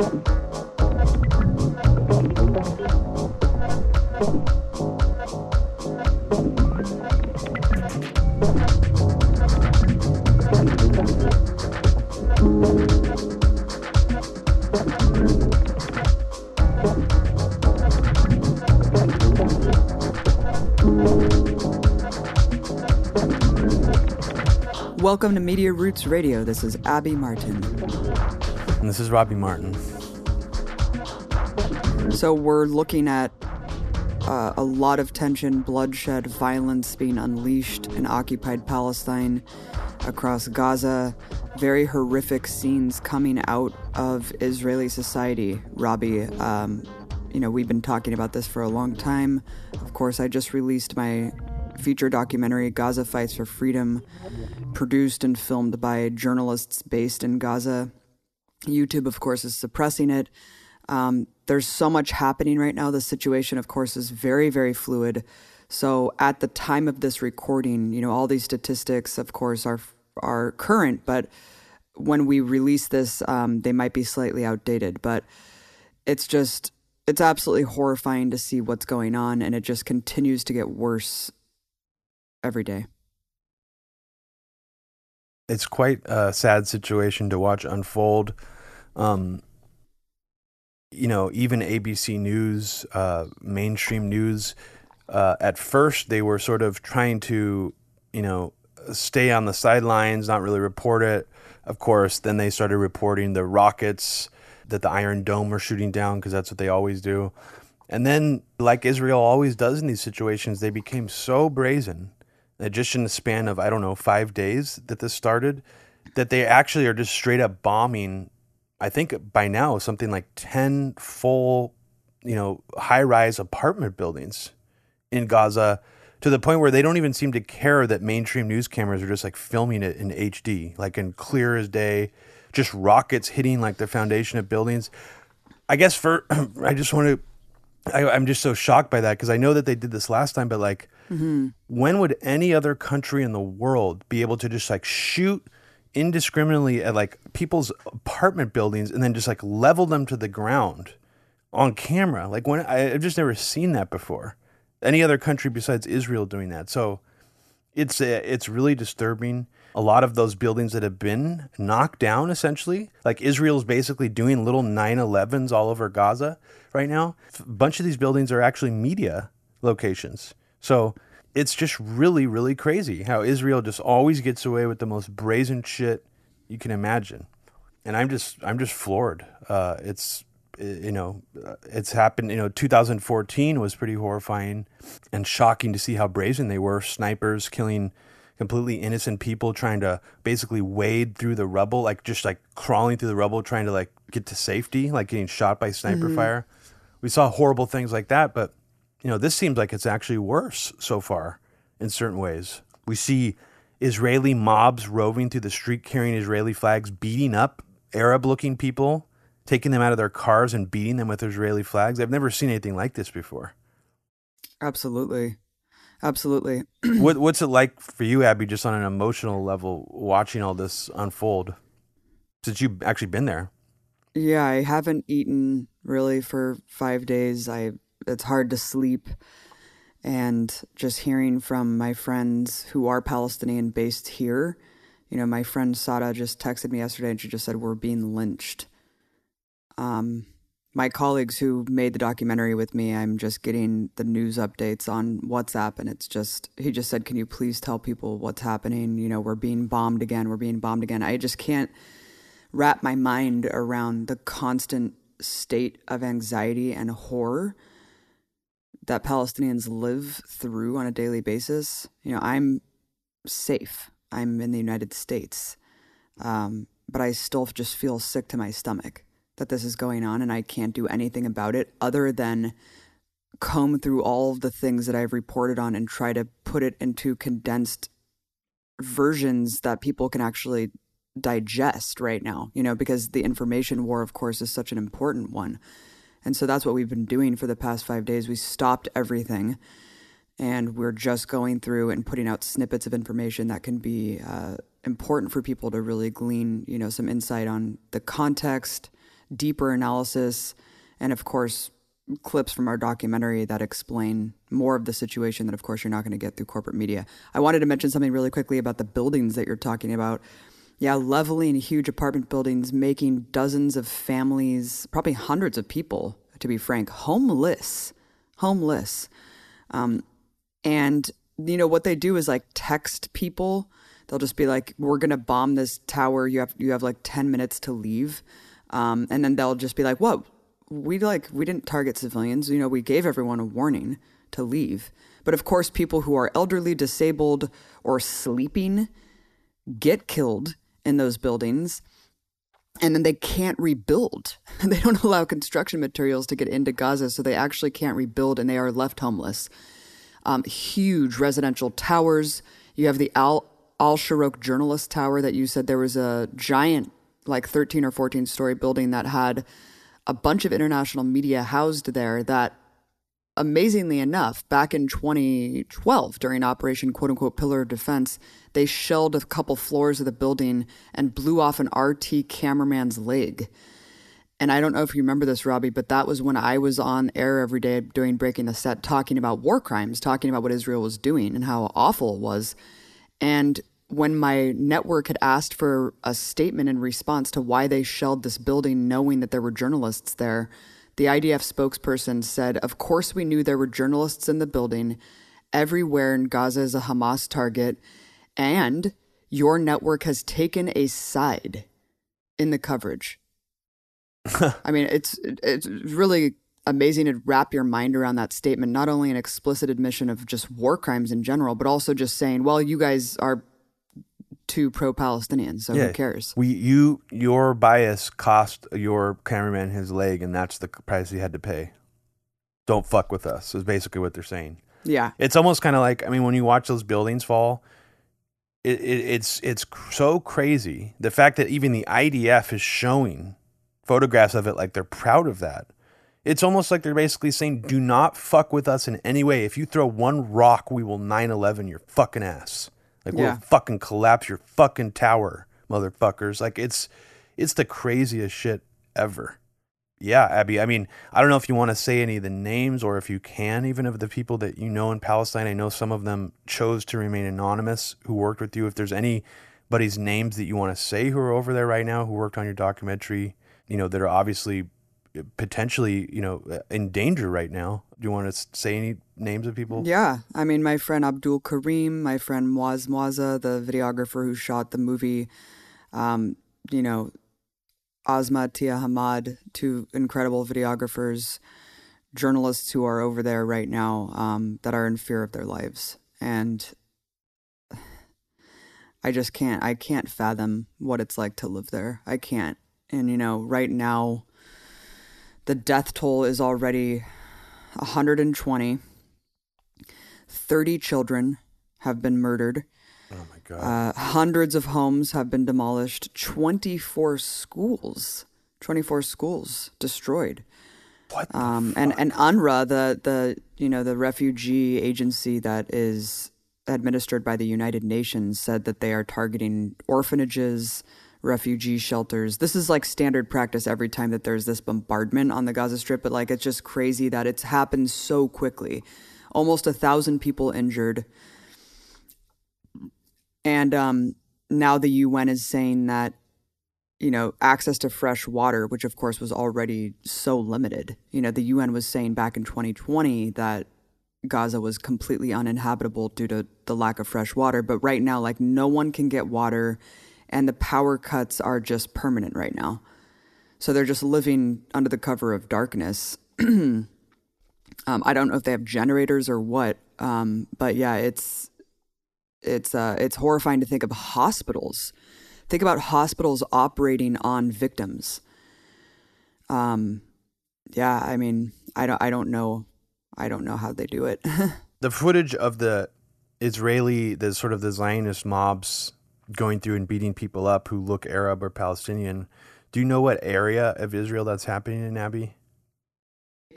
Welcome to Media Roots Radio. This is Abby Martin. And this is Robbie Martin. So we're looking at uh, a lot of tension, bloodshed, violence being unleashed in occupied Palestine across Gaza. Very horrific scenes coming out of Israeli society. Robbie, um, you know, we've been talking about this for a long time. Of course, I just released my feature documentary, Gaza Fights for Freedom, produced and filmed by journalists based in Gaza. YouTube, of course, is suppressing it. Um, there's so much happening right now. The situation, of course, is very, very fluid. So at the time of this recording, you know, all these statistics, of course, are are current, but when we release this, um, they might be slightly outdated. But it's just, it's absolutely horrifying to see what's going on, and it just continues to get worse every day. It's quite a sad situation to watch unfold. Um, you know, even ABC News, uh, mainstream news, uh, at first they were sort of trying to, you know, stay on the sidelines, not really report it. Of course, then they started reporting the rockets that the Iron Dome were shooting down because that's what they always do. And then, like Israel always does in these situations, they became so brazen that just in the span of, I don't know, five days that this started, that they actually are just straight up bombing I think by now something like 10 full, you know, high rise apartment buildings in Gaza to the point where they don't even seem to care that mainstream news cameras are just like filming it in HD, like in clear as day, just rockets hitting like the foundation of buildings. I guess for, I just want to, I, am just so shocked by that because I know that they did this last time, but like, mm-hmm. when would any other country in the world be able to just like shoot indiscriminately at like people's apartment buildings and then just like level them to the ground on camera. Like when I, I've just never seen that before. Any other country besides Israel doing that. So it's uh, it's really disturbing. A lot of those buildings that have been knocked down, essentially, like Israel's basically doing little 9/11s all over Gaza right now. A bunch of these buildings are actually media locations. So it's just really, really crazy how Israel just always gets away with the most brazen shit you can imagine. And I'm just, I'm just floored. Uh, it's, you know, uh, it's happened. You know, 2014 was pretty horrifying and shocking to see how brazen they were. Snipers killing completely innocent people, trying to basically wade through the rubble, like just like crawling through the rubble, trying to like get to safety, like getting shot by sniper mm-hmm. fire. We saw horrible things like that, but you know, this seems like it's actually worse so far in certain ways. We see Israeli mobs roving through the street carrying Israeli flags, beating up Arab looking people, taking them out of their cars and beating them with Israeli flags. I've never seen anything like this before. Absolutely. Absolutely. what, what's it like for you, Abby, just on an emotional level, watching all this unfold since you've actually been there? Yeah, I haven't eaten really for five days. I it's hard to sleep. And just hearing from my friends who are Palestinian based here, you know, my friend Sada just texted me yesterday and she just said, We're being lynched. Um, my colleagues who made the documentary with me, I'm just getting the news updates on WhatsApp, and it's just, he just said, Can you please tell people what's happening? You know, we're being bombed again, we're being bombed again. I just can't wrap my mind around the constant state of anxiety and horror that Palestinians live through on a daily basis. You know, I'm safe. I'm in the United States. Um, but I still just feel sick to my stomach that this is going on and I can't do anything about it other than comb through all of the things that I've reported on and try to put it into condensed versions that people can actually digest right now, you know, because the information war, of course, is such an important one. And so that's what we've been doing for the past five days. We stopped everything and we're just going through and putting out snippets of information that can be uh, important for people to really glean, you know, some insight on the context, deeper analysis, and of course, clips from our documentary that explain more of the situation that, of course, you're not going to get through corporate media. I wanted to mention something really quickly about the buildings that you're talking about. Yeah, leveling huge apartment buildings, making dozens of families, probably hundreds of people, to be frank, homeless. Homeless. Um, and, you know, what they do is like text people. They'll just be like, we're going to bomb this tower. You have, you have like 10 minutes to leave. Um, and then they'll just be like, "What? we like we didn't target civilians. You know, we gave everyone a warning to leave. But of course, people who are elderly, disabled, or sleeping get killed in those buildings. And then they can't rebuild. they don't allow construction materials to get into Gaza, so they actually can't rebuild and they are left homeless. Um, huge residential towers. You have the Al Al Sharok Journalist Tower that you said there was a giant, like 13 or 14 story building that had a bunch of international media housed there that amazingly enough, back in 2012, during Operation quote unquote Pillar of Defense, they shelled a couple floors of the building and blew off an RT cameraman's leg. And I don't know if you remember this, Robbie, but that was when I was on air every day doing Breaking the Set, talking about war crimes, talking about what Israel was doing and how awful it was. And when my network had asked for a statement in response to why they shelled this building, knowing that there were journalists there, the IDF spokesperson said, Of course, we knew there were journalists in the building. Everywhere in Gaza is a Hamas target. And your network has taken a side in the coverage. I mean, it's it's really amazing to wrap your mind around that statement. Not only an explicit admission of just war crimes in general, but also just saying, "Well, you guys are too pro-Palestinian, so yeah. who cares? We you your bias cost your cameraman his leg, and that's the price he had to pay. Don't fuck with us is basically what they're saying. Yeah, it's almost kind of like I mean when you watch those buildings fall, it, it, it's it's so crazy the fact that even the IDF is showing photographs of it like they're proud of that. It's almost like they're basically saying, "Do not fuck with us in any way. If you throw one rock, we will 9/11 your fucking ass." Like yeah. we'll fucking collapse your fucking tower, motherfuckers. Like it's it's the craziest shit ever. Yeah, Abby. I mean, I don't know if you want to say any of the names or if you can, even of the people that you know in Palestine. I know some of them chose to remain anonymous who worked with you. If there's anybody's names that you want to say who are over there right now who worked on your documentary, you know, that are obviously potentially, you know, in danger right now. Do you want to say any names of people? Yeah. I mean, my friend Abdul Karim, my friend Muaz Muazza, the videographer who shot the movie, um, you know, Asma Tia Hamad, two incredible videographers, journalists who are over there right now um, that are in fear of their lives. And I just can't, I can't fathom what it's like to live there. I can't. And, you know, right now, the death toll is already 120. 30 children have been murdered. Oh my God. Uh, hundreds of homes have been demolished. 24 schools, 24 schools destroyed. What? Um, and and UNRWA, the the you know the refugee agency that is administered by the United Nations, said that they are targeting orphanages, refugee shelters. This is like standard practice every time that there's this bombardment on the Gaza Strip, but like it's just crazy that it's happened so quickly. Almost a thousand people injured. And um, now the UN is saying that, you know, access to fresh water, which of course was already so limited. You know, the UN was saying back in 2020 that Gaza was completely uninhabitable due to the lack of fresh water. But right now, like, no one can get water and the power cuts are just permanent right now. So they're just living under the cover of darkness. um, I don't know if they have generators or what, um, but yeah, it's it's uh, it's horrifying to think of hospitals. Think about hospitals operating on victims. Um, yeah, I mean, I don't, I don't know, I don't know how they do it. the footage of the Israeli, the sort of the Zionist mobs going through and beating people up who look Arab or Palestinian. Do you know what area of Israel that's happening in, Abby?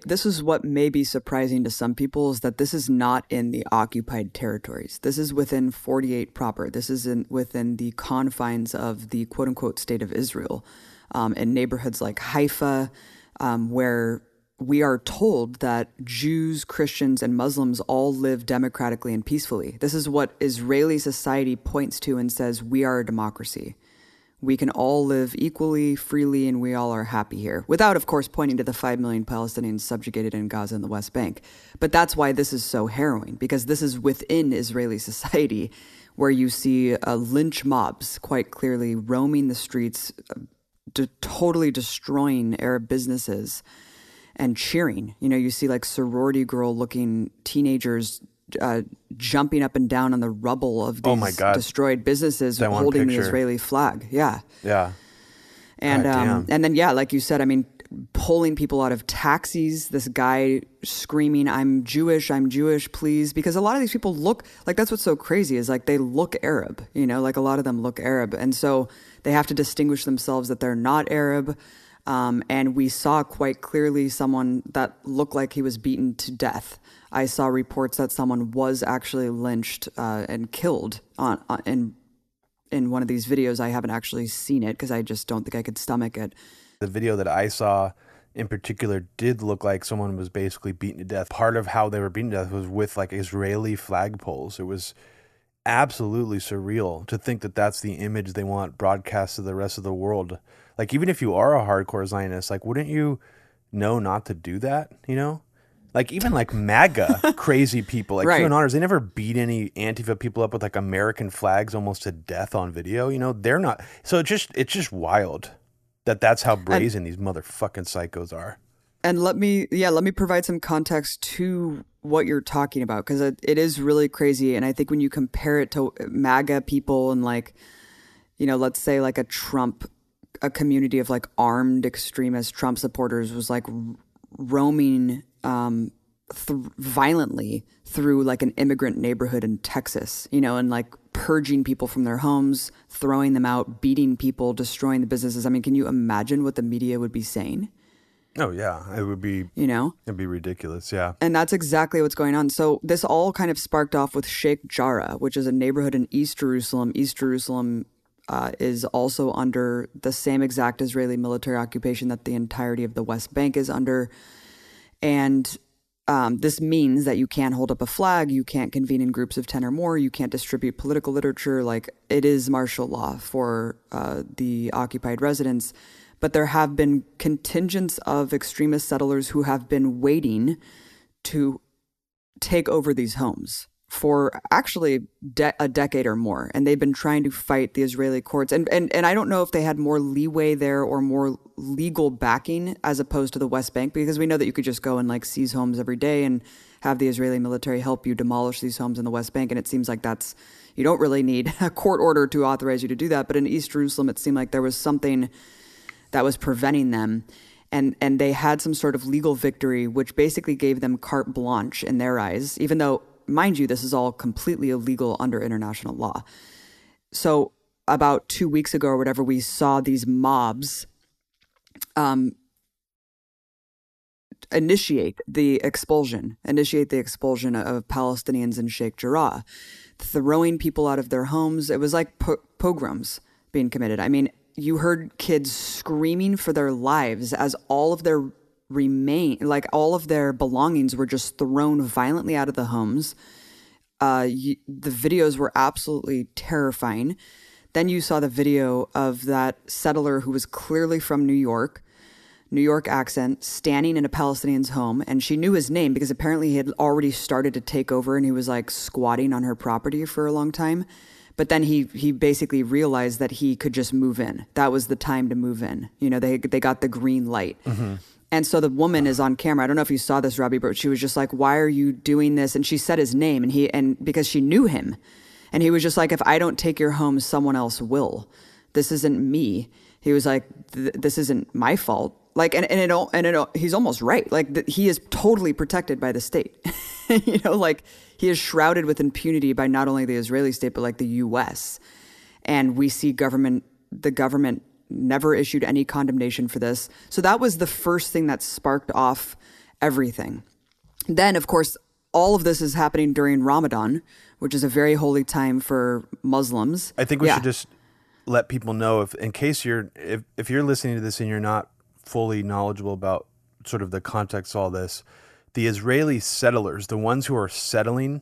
This is what may be surprising to some people is that this is not in the occupied territories. This is within 48 proper. This is in, within the confines of the quote unquote state of Israel. um, in neighborhoods like Haifa, um, where we are told that Jews, Christians, and Muslims all live democratically and peacefully. This is what Israeli society points to and says we are a democracy. We can all live equally, freely, and we all are happy here. Without, of course, pointing to the 5 million Palestinians subjugated in Gaza and the West Bank. But that's why this is so harrowing, because this is within Israeli society where you see uh, lynch mobs quite clearly roaming the streets, uh, de- totally destroying Arab businesses and cheering. You know, you see like sorority girl looking teenagers uh, jumping up and down on the rubble of these Oh my God. destroyed businesses That holding the. Israeli flag. Yeah. Yeah. And God um, and then yeah, like you said, I mean, pulling people out of taxis. This guy screaming, "I'm Jewish, I'm Jewish, please!" Because a lot of these people look like that's what's so crazy is like they look Arab. You know, like a lot of them look Arab, and so they have to distinguish themselves that they're not Arab. Um, and we saw quite clearly someone that looked like he was beaten to death. I saw reports that someone was actually lynched uh, and killed on, on in in one of these videos. I haven't actually seen it because I just don't think I could stomach it. The video that I saw in particular did look like someone was basically beaten to death. Part of how they were beaten to death was with like Israeli flagpoles. It was absolutely surreal to think that that's the image they want broadcast to the rest of the world. Like even if you are a hardcore Zionist, like wouldn't you know not to do that? You know, like even like MAGA crazy people, like Right. QAnoners, they never beat any Antifa people up with like American flags almost to death on video. You know, they're not. So it just it's just wild that that's how brazen these motherfucking psychos are. And let me, yeah, let me provide some context to what you're talking about because it, it is really crazy. And I think when you compare it to MAGA people and like, you know, let's say like a Trump, a community of like armed extremist Trump supporters was like roaming um, th- violently through like an immigrant neighborhood in Texas, you know, and like purging people from their homes, throwing them out, beating people, destroying the businesses. I mean, can you imagine what the media would be saying? Oh yeah, it would be You know? it'd be ridiculous. Yeah. And that's exactly what's going on. So this all kind of sparked off with Sheikh Jarrah, which is a neighborhood in East Jerusalem. East Jerusalem uh, is also under the same exact Israeli military occupation that the entirety of the West Bank is under. And um, this means that you can't hold up a flag, you can't convene in groups of 10 or more, you can't distribute political literature. Like it is martial law for uh, the occupied residents. But there have been contingents of extremist settlers who have been waiting to take over these homes for actually de- a decade or more and they've been trying to fight the Israeli courts. And, and and I don't know if they had more leeway there or more legal backing as opposed to the West Bank because we know that you could just go and like seize homes every day and have the Israeli military help you demolish these homes in the West Bank. And it seems like that's you don't really need a court order to authorize you to do that. But in East Jerusalem it seemed like there was something that was preventing them. And and they had some sort of legal victory which basically gave them carte blanche in their eyes even though mind you this is all completely illegal under international law. So about 2 weeks ago or whatever we saw these mobs um initiate the expulsion initiate the expulsion of Palestinians in Sheikh Jarrah throwing people out of their homes. It was like po- pogroms being committed. I mean you heard kids screaming for their lives as all of their remain like all of their belongings were just thrown violently out of the homes uh, you, the videos were absolutely terrifying then you saw the video of that settler who was clearly from new york New York accent, standing in a Palestinian's home, and she knew his name because apparently he had already started to take over and he was like squatting on her property for a long time. But then he he basically realized that he could just move in. That was the time to move in. You know, they they got the green light. And so the woman is on camera. I don't know if you saw this, Robbie, but she was just like, "Why are you doing this?" And she said his name, and he and because she knew him, and he was just like, "If I don't take your home, someone else will. This isn't me." He was like, "This isn't my fault." Like, and and it all and it all, he's almost right. Like th- he is totally protected by the state. you know, like he is shrouded with impunity by not only the Israeli state but like the U.S. And we see government the government never issued any condemnation for this. So that was the first thing that sparked off everything. Then, of course, all of this is happening during Ramadan, which is a very holy time for Muslims. I think we Yeah. should just let people know if, in case you're, if, if you're listening to this and you're not fully knowledgeable about sort of the context of all this, the Israeli settlers, the ones who are settling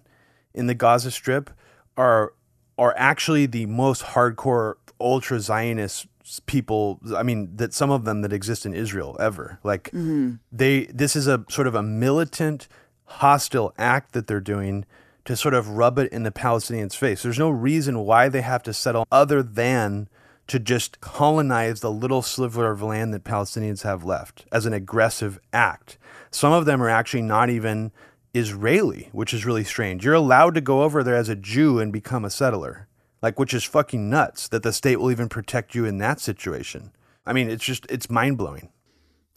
in the Gaza Strip, are are actually the most hardcore ultra Zionist people. I mean, that some of them that exist in Israel ever. Like mm-hmm. they, this is a sort of a militant, hostile act that they're doing to sort of rub it in the Palestinians' face. There's no reason why they have to settle other than to just colonize the little sliver of land that Palestinians have left as an aggressive act. Some of them are actually not even Israeli, which is really strange. You're allowed to go over there as a Jew and become a settler, like which is fucking nuts that the state will even protect you in that situation. I mean, it's just it's mind blowing.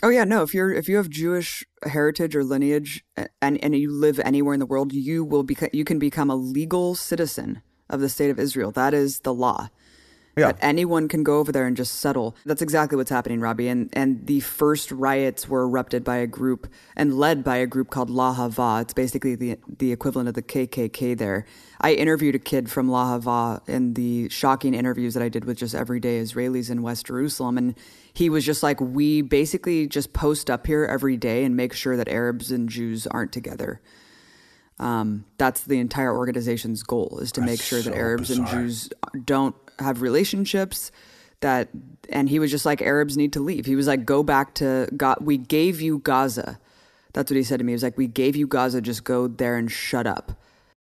Oh yeah, no. If you're if you have Jewish heritage or lineage and and you live anywhere in the world, you will become you can become a legal citizen of the state of Israel. That is the law. Yeah. That anyone can go over there and just settle. That's exactly what's happening, Robbie. And and the first riots were erupted by a group and led by a group called Lehava. It's basically the the equivalent of the KKK there. I interviewed a kid from Lehava in the shocking interviews that I did with just everyday Israelis in West Jerusalem and he was just like we basically just post up here every day and make sure that Arabs and Jews aren't together. Um, that's the entire organization's goal is to that's make sure so that Arabs bizarre. and Jews don't have relationships that and he was just like Arabs need to leave. He was like go back to God we gave you Gaza. That's what he said to me. He was like we gave you Gaza just go there and shut up.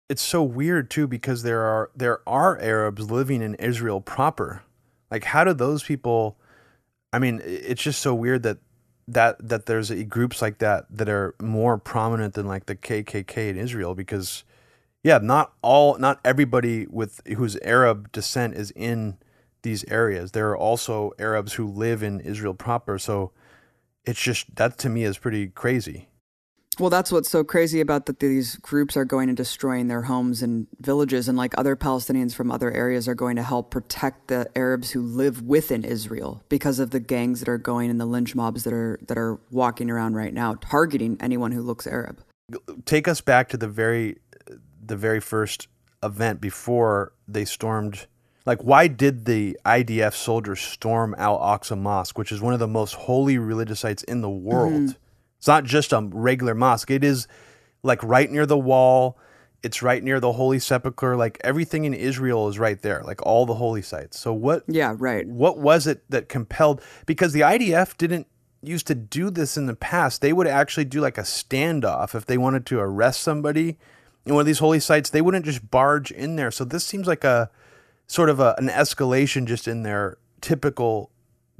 It's so weird too because there are there are Arabs living in Israel proper. Like how do those people I mean it's just so weird that that that there's groups like that that are more prominent than like the KKK in Israel because yeah, not all, not everybody with whose Arab descent is in these areas. There are also Arabs who live in Israel proper. So it's just that to me is pretty crazy. Well, that's what's so crazy about that these groups are going and destroying their homes and villages, and like other Palestinians from other areas are going to help protect the Arabs who live within Israel because of the gangs that are going and the lynch mobs that are that are walking around right now, targeting anyone who looks Arab. Take us back to the very the very first event before they stormed like why did the IDF soldiers storm Al Aqsa Mosque, which is one of the most holy religious sites in the world? Mm-hmm. It's not just a regular mosque. It is like right near the wall. It's right near the Holy Sepulchre. Like everything in Israel is right there, like all the holy sites. So what Yeah, right. What was it that compelled because the IDF didn't used to do this in the past. They would actually do like a standoff if they wanted to arrest somebody in one of these holy sites, they wouldn't just barge in there. So this seems like a sort of a, an escalation just in their typical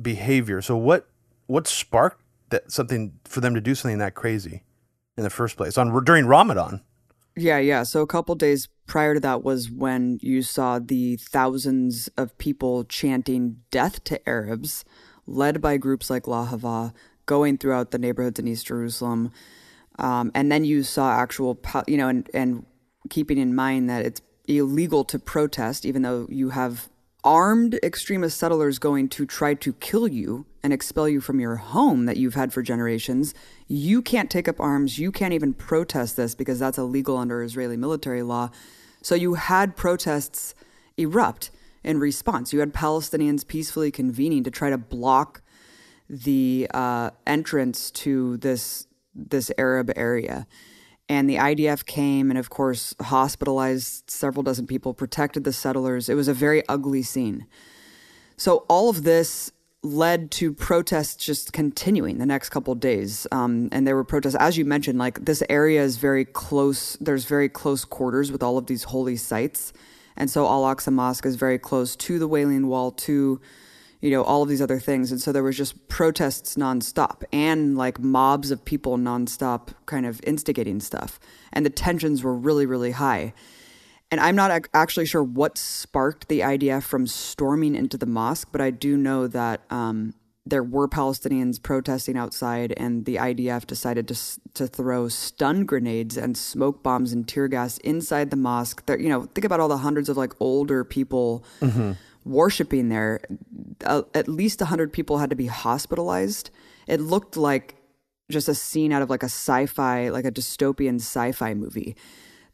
behavior. So what what sparked that something for them to do something that crazy in the first place on during Ramadan? Yeah, yeah. So a couple days prior to that was when you saw the thousands of people chanting death to Arabs, led by groups like Lehava, going throughout the neighborhoods in East Jerusalem. Um, and then you saw actual, you know, and, and keeping in mind that it's illegal to protest, even though you have armed extremist settlers going to try to kill you and expel you from your home that you've had for generations. You can't take up arms. You can't even protest this because that's illegal under Israeli military law. So you had protests erupt in response. You had Palestinians peacefully convening to try to block the uh, entrance to this this Arab area. And the IDF came and, of course, hospitalized several dozen people, protected the settlers. It was a very ugly scene. So, all of this led to protests just continuing the next couple days. Um, and there were protests, as you mentioned, like this area is very close, there's very close quarters with all of these holy sites. And so Al Aqsa Mosque is very close to the Wailing Wall, to you know, all of these other things. And so there was just protests nonstop and like mobs of people nonstop kind of instigating stuff. And the tensions were really, really high. And I'm not ac- actually sure what sparked the IDF from storming into the mosque, but I do know that um, there were Palestinians protesting outside, and the IDF decided to to throw stun grenades and smoke bombs and tear gas inside the mosque. There, you know, think about all the hundreds of like older people mm-hmm worshiping there, uh, at least 100 people had to be hospitalized. It looked like just a scene out of like a sci fi, like a dystopian sci fi movie.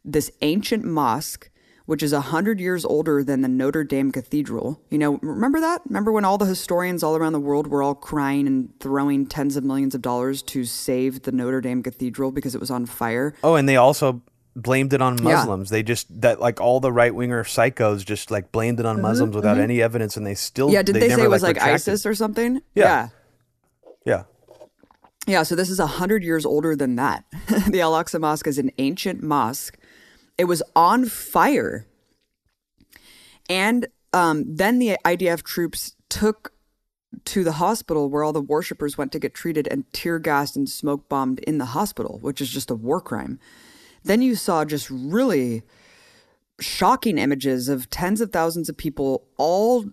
This ancient mosque which is 100 years older than the Notre Dame Cathedral. You know, remember that? Remember when all the historians all around the world were all crying and throwing tens of millions of dollars to save the Notre Dame Cathedral because it was on fire? Oh, and they also blamed it on Muslims. Yeah. They just that like all the right winger psychos just like blamed it on mm-hmm, Muslims without mm-hmm. any evidence, and they still yeah. Did they, they say it was like, like ISIS or something? Yeah. yeah. yeah. Yeah, so this is a hundred years older than that. the Al Aqsa Mosque is an ancient mosque. It was on fire, and um, then the IDF troops took to the hospital where all the worshippers went to get treated and tear gassed and smoke bombed in the hospital, which is just a war crime. Then you saw just really shocking images of tens of thousands of people all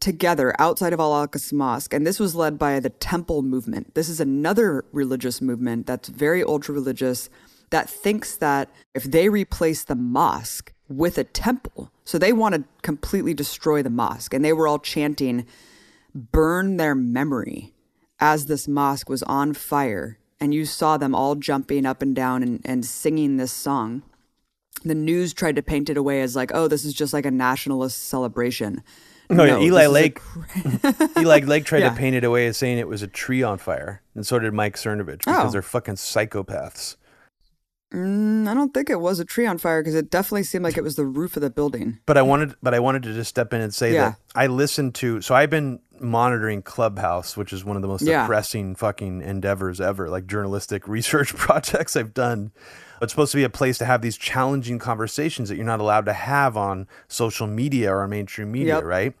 together outside of Al Aqsa Mosque, and this was led by the Temple movement. This is another religious movement that's very ultra religious that thinks that if they replace the mosque with a temple, so they want to completely destroy the mosque, and they were all chanting, burn their memory as this mosque was on fire. And you saw them all jumping up and down and, and singing this song. The news tried to paint it away as like, oh, this is just like a nationalist celebration. No, no Eli Lake. Eli Lake tried yeah. to paint it away as saying it was a tree on fire, and so did Mike Cernovich because oh. they're fucking psychopaths. Mm, I don't think it was a tree on fire because it definitely seemed like it was the roof of the building. But I wanted, but I wanted to just step in and say yeah. that I listened to. So I've been monitoring Clubhouse, which is one of the most yeah. depressing fucking endeavors ever, like journalistic research projects I've done. It's supposed to be a place to have these challenging conversations that you're not allowed to have on social media or mainstream media, yep. right?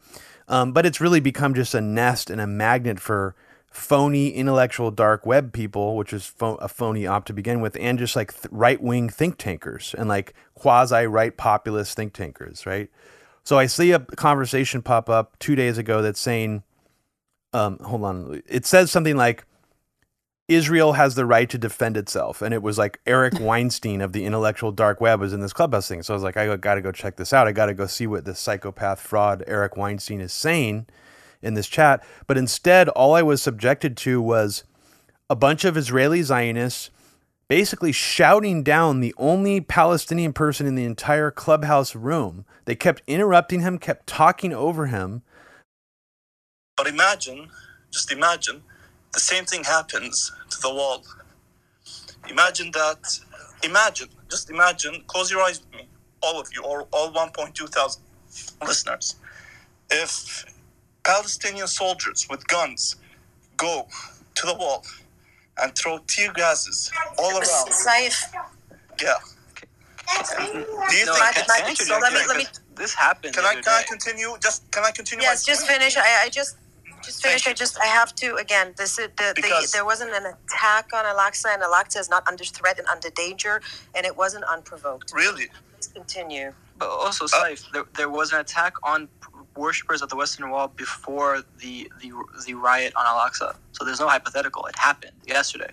Um, but it's really become just a nest and a magnet for phony intellectual dark web people, which is a phony op to begin with, and just like th- right wing think tankers and like quasi right populist think tankers, right? So I see a conversation pop up two days ago that's saying, um, hold on, it says something like, Israel has the right to defend itself. And it was like Eric Weinstein of the intellectual dark web was in this clubhouse thing. So I was like, I got to go check this out. I got to go see what this psychopath fraud Eric Weinstein is saying in this chat. But instead, all I was subjected to was a bunch of Israeli Zionists basically shouting down the only Palestinian person in the entire clubhouse room. They kept interrupting him, kept talking over him. But imagine, just imagine, the same thing happens to the wall. Imagine that. Imagine, just imagine, close your eyes with me, all of you, or all 1.2 thousand listeners. If Palestinian soldiers with guns go to the wall and throw tear gases all around. Safe. Yeah. Do you no, think? Can, can so let me, let me, this happened. Can I can I continue? Just can I continue? Yes, just finish. I, I just just finish. I just I have to again. This is the, the there wasn't an attack on Al-Aqsa, and Al-Aqsa is not under threat and under danger, and it wasn't unprovoked. Really? Let's continue. But also, uh, there, there was an attack on worshippers at the Western Wall before the the, the riot on Al-Aqsa. So there's no hypothetical. It happened yesterday.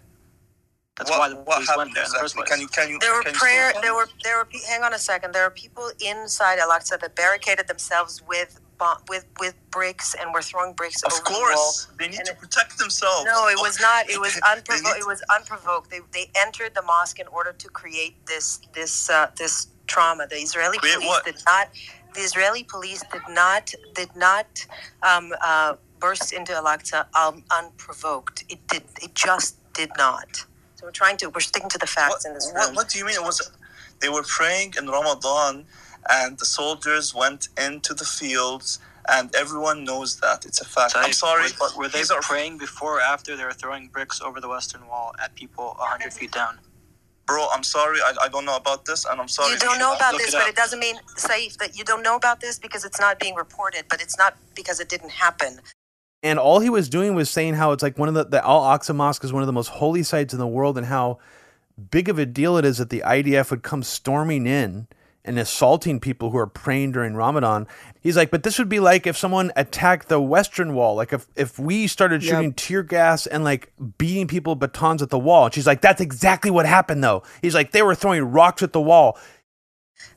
That's what, why the police went there in the first place. Can you, can you, there were prayer. There were there were. Hang on a second. There are people inside Al-Aqsa that barricaded themselves with with with bricks and were throwing bricks of over course, the wall. they need and to protect themselves. No, it was not. It was unprovoked. It was unprovoked. They they entered the mosque in order to create this this uh, this trauma. The Israeli create police what? did not. The Israeli police did not did not um, uh, burst into Al-Aqsa um, unprovoked. It did. It just did not. So we're trying to. We're sticking to the facts what, in this room. What, what do you mean? It was. They were praying in Ramadan and the soldiers went into the fields and everyone knows that it's a fact. I'm sorry, but were they are, praying before or after they were throwing bricks over the western wall at people 100 feet down? Bro, I'm sorry. I, I don't know about this, and I'm sorry. You don't know about this, it but it doesn't mean, Saif, that you don't know about this because it's not being reported, but it's not because it didn't happen. And all he was doing was saying how it's like one of the, the Al Aqsa Mosque is one of the most holy sites in the world, and how big of a deal it is that the IDF would come storming in and assaulting people who are praying during Ramadan. He's like, but this would be like if someone attacked the Western Wall, like if if we started shooting yep. tear gas and like beating people batons at the wall. And she's like, that's exactly what happened though. He's like, they were throwing rocks at the wall.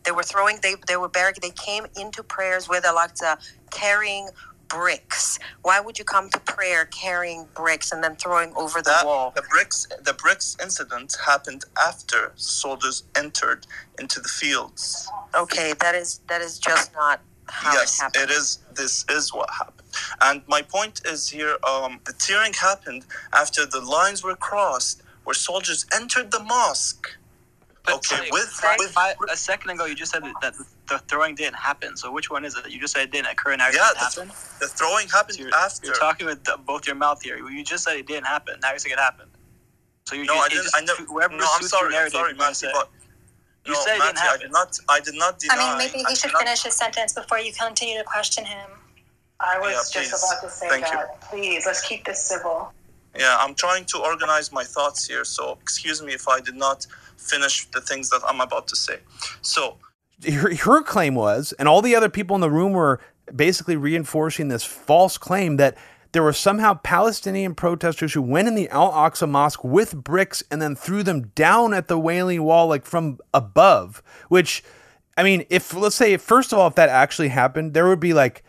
They were throwing. They they were barricaded. They came into prayers with Al-Aqsa carrying bricks? Why would you come to prayer carrying bricks and then throwing over the that, wall? The bricks, the bricks incident happened after soldiers entered into the fields. Okay, that is that is just not how yes, it happened. it is. This is what happened. And my point is here: um, the tearing happened after the lines were crossed, where soldiers entered the mosque. But Okay, say- with- five- with- five- a second ago, you just said that the throwing didn't happen. So which one is it? You just said it didn't occur and now Yeah, it that's- happened. The throwing happened So you're, after. you're talking with the, both your mouth here. You just said it didn't happen. Now you're saying it happened. So you no, just, I didn't. just- I never. whoever No, I'm sorry. I'm sorry, Matthew, but You no, said it didn't Matthew, I did not. I did not deny. I mean, maybe he did should not- finish his sentence before you continue to question him. I was Yeah, just about to say Thank you. that. Please, let's keep this civil. Yeah, I'm trying to organize my thoughts here, so excuse me if I did not finish the things that I'm about to say. So, her, her claim was, and all the other people in the room were basically reinforcing this false claim that there were somehow Palestinian protesters who went in the Al Aqsa Mosque with bricks and then threw them down at the Wailing Wall, like from above. Which, I mean, if let's say, first of all, if that actually happened, there would be like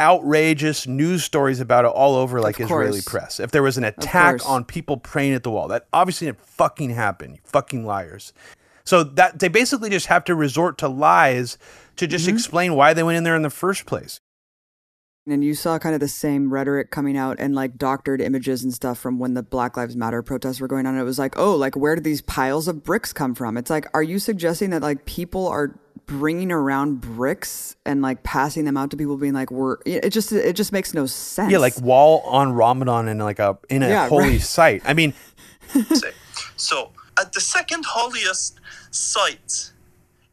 outrageous news stories about it all over like Israeli press. If there was an attack on people praying at the wall, that obviously didn't fucking happen. You fucking liars. So that they basically just have to resort to lies to just mm-hmm. explain why they went in there in the first place. And you saw kind of the same rhetoric coming out and like doctored images and stuff from when the Black Lives Matter protests were going on. It was like, oh, like where did these piles of bricks come from? It's like, are you suggesting that like people are bringing around bricks and like passing them out to people, being like, we're it just it just makes no sense. Yeah, like wall on Ramadan in like a in a Yeah, holy right. site. I mean. So, at the second holiest site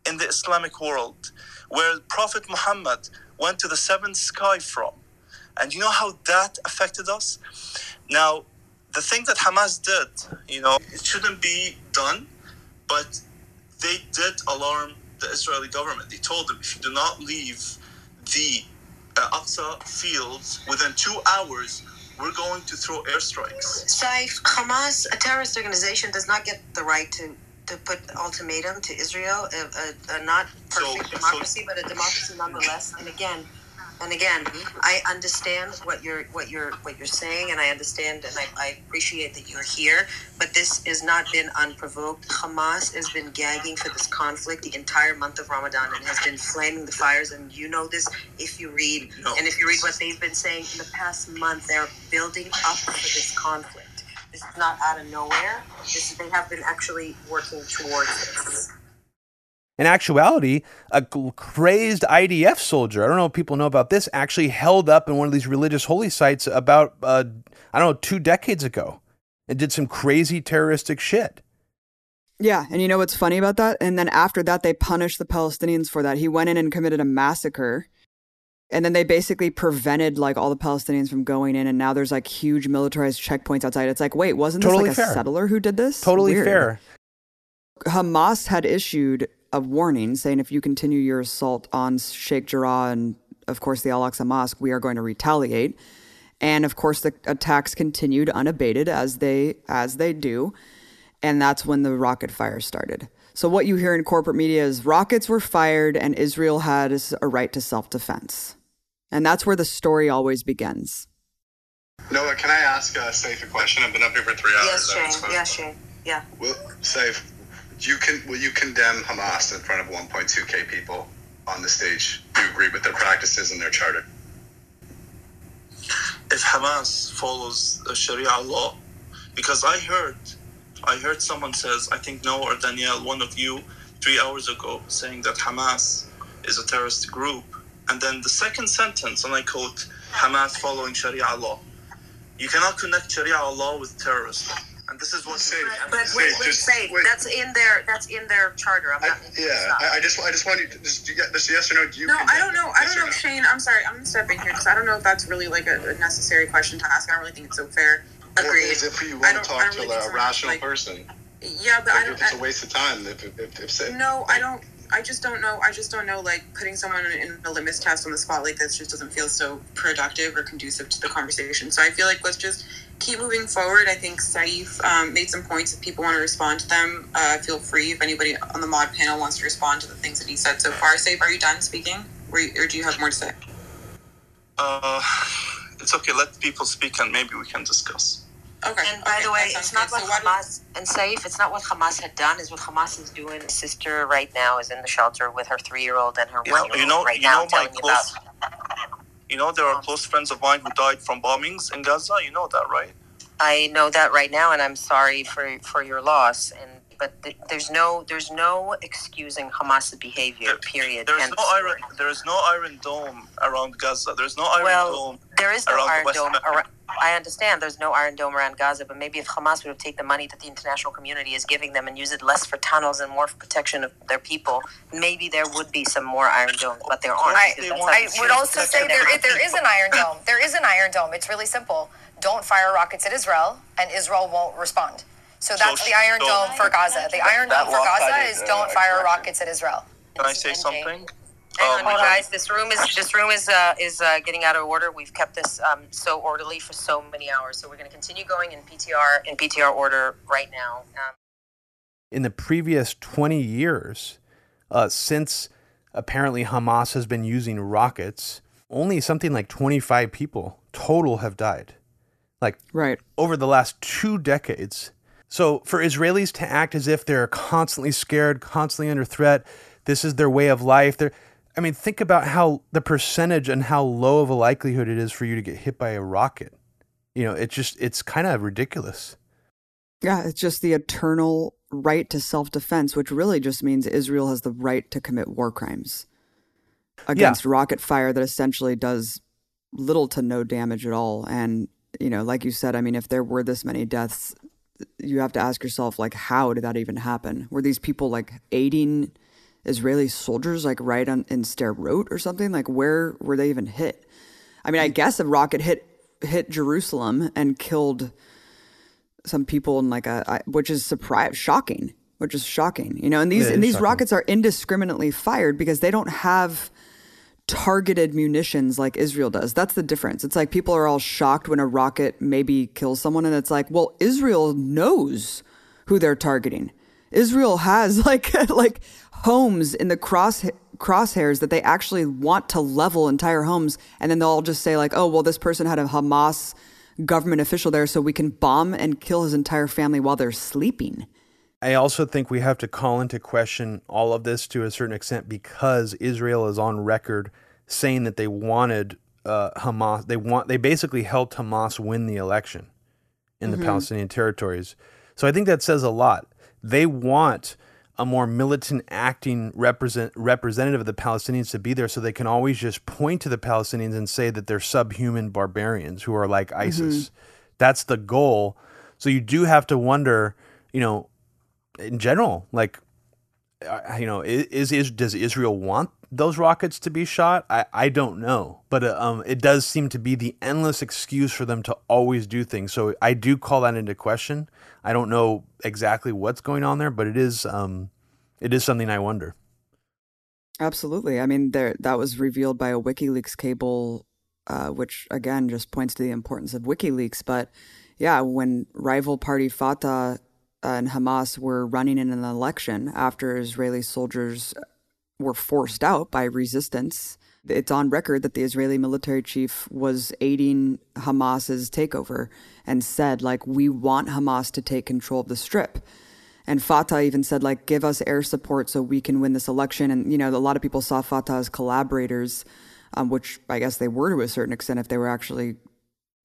in the Islamic world, where Prophet Muhammad went to the seventh sky from, and you know how that affected us? Now, the thing that Hamas did, you know, it shouldn't be done, but they did alarm the Israeli government. They told them if you do not leave the uh, Aqsa fields within two hours, we're going to throw airstrikes. Saif, Hamas, a terrorist organization, does not get the right to, to put ultimatum to Israel. A, a, a not perfect So- so- democracy, but a democracy nonetheless. And again, and again, I understand what you're what you're what you're saying, and I understand, and I, I appreciate that you're here. But this has not been unprovoked. Hamas has been gagging for this conflict the entire month of Ramadan and has been flaming the fires. And you know this if you read, No. and if you read what they've been saying in the past month, they're building up for this conflict. This is not out of nowhere. This they have been actually working towards this. In actuality, a crazed IDF soldier, I don't know if people know about this, actually held up in one of these religious holy sites about, uh, I don't know, two decades ago and did some crazy terroristic shit. Yeah, and you know what's funny about that? And then after that, they punished the Palestinians for that. He went in and committed a massacre, and then they basically prevented like all the Palestinians from going in. And now there's like huge militarized checkpoints outside. It's like, wait, wasn't this Totally like fair. a settler who did this? Totally Weird. fair. Hamas had issued a warning saying if you continue your assault on Sheikh Jarrah and, of course, the Al Aqsa Mosque, we are going to retaliate. And of course, the attacks continued unabated as they as they do, and that's when the rocket fire started. So what you hear in corporate media is rockets were fired and Israel had a right to self defense, and that's where the story always begins. Noah, can I ask uh, Saif a question? I've been up here for three hours. Yes, I Shane. Yes, Shane. Yeah. Will, Saif, you can, will you condemn Hamas in front of 1.2k people on the stage? Do you agree with their practices and their charter? if Hamas follows the Sharia law, because I heard, I heard someone says, I think Noah or Danielle, one of you, three hours ago, saying that Hamas is a terrorist group, and then the second sentence, and I quote, Hamas following Sharia law. You cannot connect Sharia law with terrorism, and this is what. Saif, But wait, Saif, wait, just- say wait. that's in their that's in their charter. I'm not this yeah. I, I just, I just want you to just, you get- just yes or no. Do you No, I don't know. I don't or know, no? Shane. I'm sorry. I'm gonna step in here because I don't know if that's really like a, a necessary question to ask. I don't really think it's so fair. Agreed. as if you want to talk don't to really a rational Like, person. Yeah, but I don't. if it's a I, waste of time, if, if, if, if say, no, I don't. I just don't know. I just don't know. Like putting someone in a litmus test on the spot like this just doesn't feel so productive or conducive to the conversation. So I feel like let's just keep moving forward. I think Saif um, made some points. If people want to respond to them, uh, feel free. If anybody on the mod panel wants to respond to the things that he said so far, Saif, are you done speaking, or, or do you have more to say? Uh, it's okay. Let people speak, and maybe we can discuss. Okay. And by okay, the way, it's not good. what So why Hamas and Saif. It's not what Hamas had done. Is what Hamas is doing. His sister right now is in the shelter with her three-year-old and her Yeah, one-year-old you know, right you now. know my telling close. about. You know, there are close friends of mine who died from bombings in Gaza. You know that, right? I know that right now, and I'm sorry for for your loss. And but th- there's no there's no excusing Hamas's behavior. There- Period. There is End no iron. There is no iron dome around Gaza. There is no iron Well, dome. There is no around Iron Dome. Around, I understand there's no Iron Dome around Gaza, but maybe if Hamas would have taken the money that the international community is giving them and use it less for tunnels and more for protection of their people, maybe there would be some more Iron Domes, but there aren't. I, I would also say there, there is an Iron Dome. There is an Iron Dome. It's really simple. Don't fire rockets at Israel, and Israel won't respond. So that's So- the Iron Dome for Gaza. The Iron Dome for Gaza is uh, don't fire rockets at Israel. Can I say something? Hang on, Um, guys. This room is this room is uh, is uh, getting out of order. We've kept this um, so orderly for so many hours, so we're going to continue going in PTR in PTR order right now. Um, in the previous 20 years, uh, since apparently Hamas has been using rockets, only something like 25 people total have died. Like Right. over the last two decades. So for Israelis to act as if they're constantly scared, constantly under threat, this is their way of life. They're, I mean, think about how the percentage and how low of a likelihood it is for you to get hit by a rocket. You know, it's just, it's kind of ridiculous. Yeah, it's just the eternal right to self defense, which really just means Israel has the right to commit war crimes against rocket fire that essentially does little to no damage at all. And, you know, like you said, I mean, if there were this many deaths, you have to ask yourself, like, how did that even happen? Were these people like aiding Israeli soldiers, like right on in Sderot or something? Like, where were they even hit? I mean, I mm. guess a rocket hit hit Jerusalem and killed some people in like a, which is surprise shocking, which is shocking, you know. And these Yeah, and these shocking. rockets are indiscriminately fired because they don't have targeted munitions like Israel does. That's the difference. It's like people are all shocked when a rocket maybe kills someone, and it's like, well, Israel knows who they're targeting. Israel has like like homes in the cross crosshairs that they actually want to level entire homes, and then they'll all just say like, oh, well, this person had a Hamas government official there, so we can bomb and kill his entire family while they're sleeping. I also think we have to call into question all of this to a certain extent because Israel is on record saying that they wanted uh, Hamas. They want. They basically helped Hamas win the election in the Palestinian territories. So I think that says a lot. They want a more militant acting represent, representative of the Palestinians to be there so they can always just point to the Palestinians and say that they're subhuman barbarians who are like ISIS. That's the goal. So you do have to wonder, you know, in general, like, uh, you know, is, is does Israel want those rockets to be shot? I, I don't know, but uh, um, it does seem to be the endless excuse for them to always do things. So I do call that into question. I don't know exactly what's going on there, but it is um, it is something I wonder. Absolutely. I mean, there that was revealed by a WikiLeaks cable, uh, which again just points to the importance of WikiLeaks. But yeah, when rival party Fatah and Hamas were running in an election after Israeli soldiers were forced out by resistance, it's on record that the Israeli military chief was aiding Hamas's takeover and said, like, we want Hamas to take control of the strip. And Fatah even said, like, give us air support so we can win this election. And, you know, a lot of people saw Fatah as collaborators, um, which I guess they were to a certain extent if they were actually,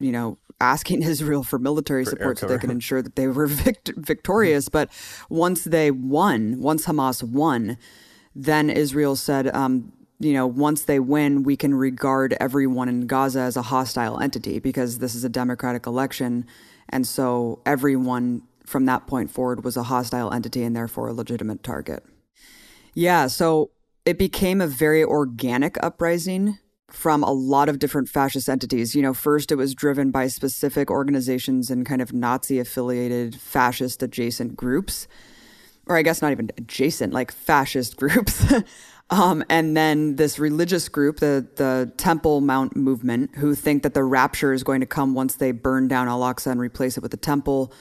you know, asking Israel for military For support so they could ensure that they were vict- victorious. But once they won, once Hamas won, then Israel said, um, you know, once they win, we can regard everyone in Gaza as a hostile entity because this is a democratic election. And so everyone from that point forward was a hostile entity and therefore a legitimate target. Yeah, so it became a very organic uprising from a lot of different fascist entities. You know, first it was driven by specific organizations and kind of Nazi affiliated fascist adjacent groups or I guess not even adjacent, like fascist groups. um, and then this religious group, the the Temple Mount movement, who think that the rapture is going to come once they burn down Al Aqsa and replace it with the temple.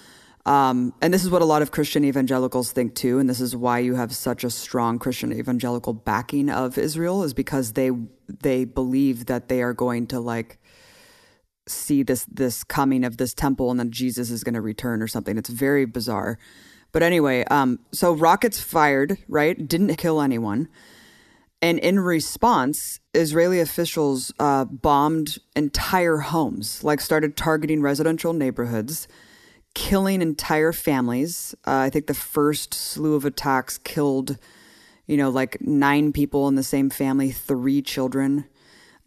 Um, and this is what a lot of Christian evangelicals think too, and this is why you have such a strong Christian evangelical backing of Israel, is because they they believe that they are going to like see this this coming of this temple, and then Jesus is going to return or something. It's very bizarre. But anyway, um, so rockets fired, right? Didn't kill anyone. And in response, Israeli officials uh, bombed entire homes, like started targeting residential neighborhoods killing entire families. Uh, I think the first slew of attacks killed, you know, like nine people in the same family, three children.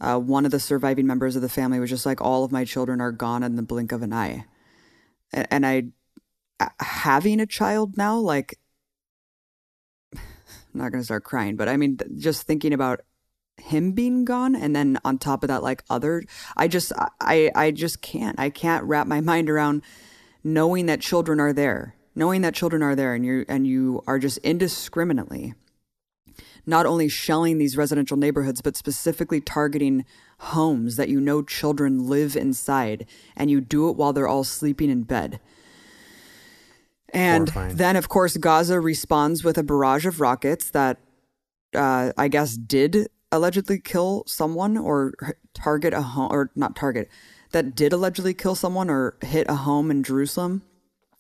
Uh, one of the surviving members of the family was just like, all of my children are gone in the blink of an eye. And, and I, having a child now, like, I'm not going to start crying, but I mean, just thinking about him being gone and then on top of that like other i just i i just can't i can't wrap my mind around knowing that children are there, knowing that children are there and you and you are just indiscriminately not only shelling these residential neighborhoods but specifically targeting homes that you know children live inside and you do it while they're all sleeping in bed. And Horrifying. then of course Gaza responds with a barrage of rockets that uh, I guess did allegedly kill someone or target a home or not target that did allegedly kill someone or hit a home in Jerusalem.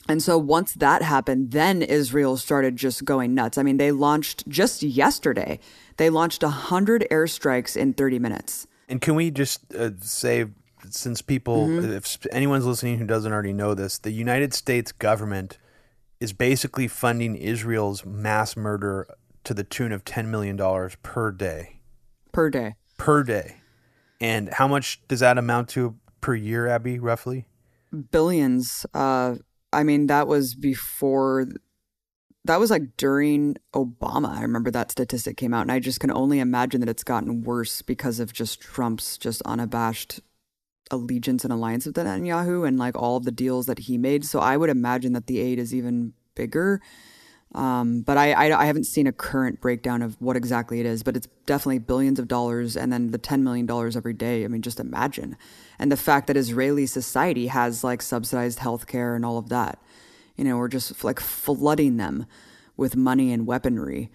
And so once that happened, then Israel started just going nuts. I mean, they launched just yesterday, they launched 100 airstrikes in 30 minutes. And can we just uh, say, since people, mm-hmm. if anyone's listening who doesn't already know this, the United States government is basically funding Israel's mass murder to the tune of $10 million per day. Per day. Per day. And how much does that amount to per year, Abby, roughly? Billions. Uh, I mean, that was before. That was like during Obama. I remember that statistic came out, and I just can only imagine that it's gotten worse because of just Trump's just unabashed allegiance and alliance with Netanyahu and like all of the deals that he made. So I would imagine that the aid is even bigger. Um, but I, I, I haven't seen a current breakdown of what exactly it is, but it's definitely billions of dollars, and then the ten million dollars every day. I mean, just imagine, and the fact that Israeli society has like subsidized healthcare and all of that. You know, we're just like flooding them with money and weaponry,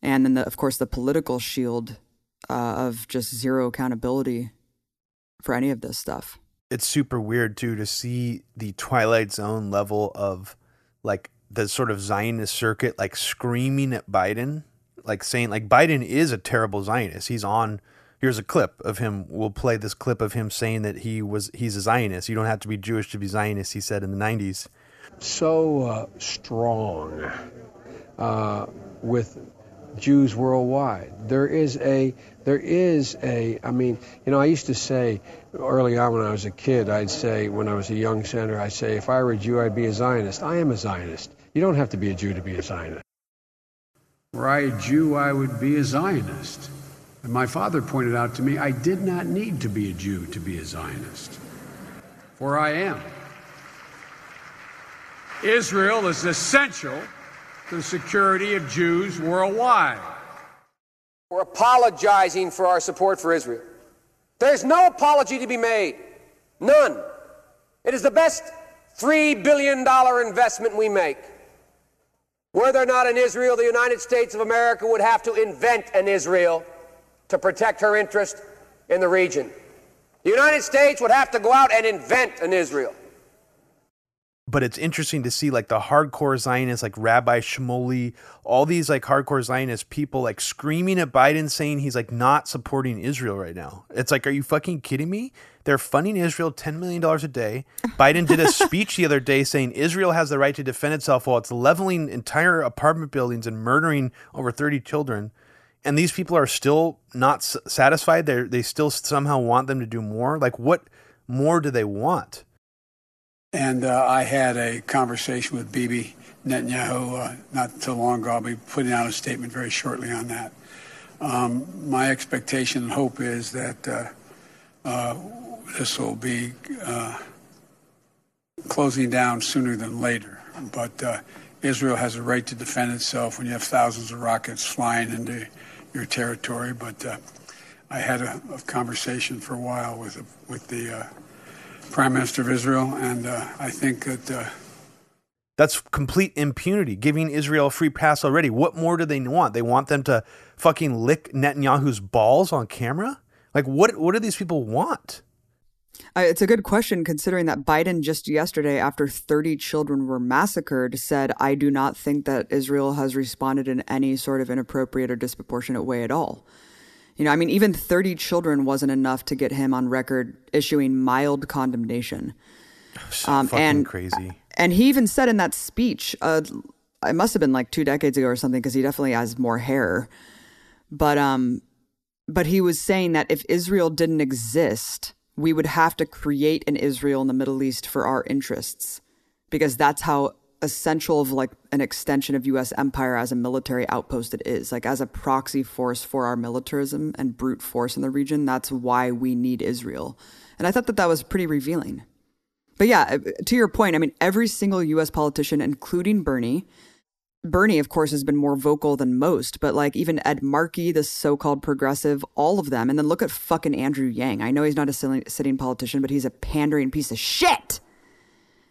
and then the, of course the political shield uh, of just zero accountability for any of this stuff. It's super weird too to see the Twilight Zone level of like the sort of Zionist circuit like screaming at Biden, like saying like Biden is a terrible Zionist. He's on here's a clip of him. We'll play this clip of him saying that he was he's a Zionist. You don't have to be Jewish to be Zionist, he said in the 90s. So uh, strong uh, with Jews worldwide. There is a there is a I mean, you know, I used to say early on when I was a kid, I'd say when I was a young senator, I'd say if I were a Jew, I'd be a Zionist. I am a Zionist. You don't have to be a Jew to be a Zionist. Were I a Jew, I would be a Zionist. And my father pointed out to me, I did not need to be a Jew to be a Zionist. For I am. Israel is essential to the security of Jews worldwide. We're apologizing for our support for Israel. There's no apology to be made. None. It is the best $3 billion investment we make. Were there not an Israel, the United States of America would have to invent an Israel to protect her interest in the region. The United States would have to go out and invent an Israel. But it's interesting to see like the hardcore Zionists, like Rabbi Shmuley, all these like hardcore Zionist people like screaming at Biden saying he's like not supporting Israel right now. It's like, are you fucking kidding me? They're funding Israel $10 million a day. Biden did a speech the other day saying Israel has the right to defend itself while it's leveling entire apartment buildings and murdering over 30 children. And these people are still not satisfied. They they still somehow want them to do more. Like, what more do they want? And uh, I had a conversation with Bibi Netanyahu uh, not too long ago. I'll be putting out a statement very shortly on that. Um, my expectation and hope is that uh, uh this will be uh, closing down sooner than later. But uh, Israel has a right to defend itself when you have thousands of rockets flying into your territory. But I had a, a, conversation for a while with with the Prime Minister of Israel, and uh, I think that. Uh, That's complete impunity, giving Israel a free pass already. What more do they want? They want them to fucking lick Netanyahu's balls on camera? Like, what, what do these people want? Uh, it's a good question considering that Biden just yesterday, after 30 children were massacred, said, I do not think that Israel has responded in any sort of inappropriate or disproportionate way at all. You know, I mean, even 30 children wasn't enough to get him on record issuing mild condemnation. So um, fucking and, crazy. And he even said in that speech, uh, it must have been like two decades ago or something, because he definitely has more hair. But um, but he was saying that if Israel didn't exist, we would have to create an Israel in the Middle East for our interests, because that's how essential of like an extension of U.S. empire as a military outpost it is, like as a proxy force for our militarism and brute force in the region. That's why we need Israel, and I thought that that was pretty revealing. But yeah, uh, to your point, I mean, every single US politician, including Bernie, Bernie, of course, has been more vocal than most, but like even Ed Markey, the so called progressive, all of them. And then look at fucking Andrew Yang. I know he's not a sitting politician, but he's a pandering piece of shit.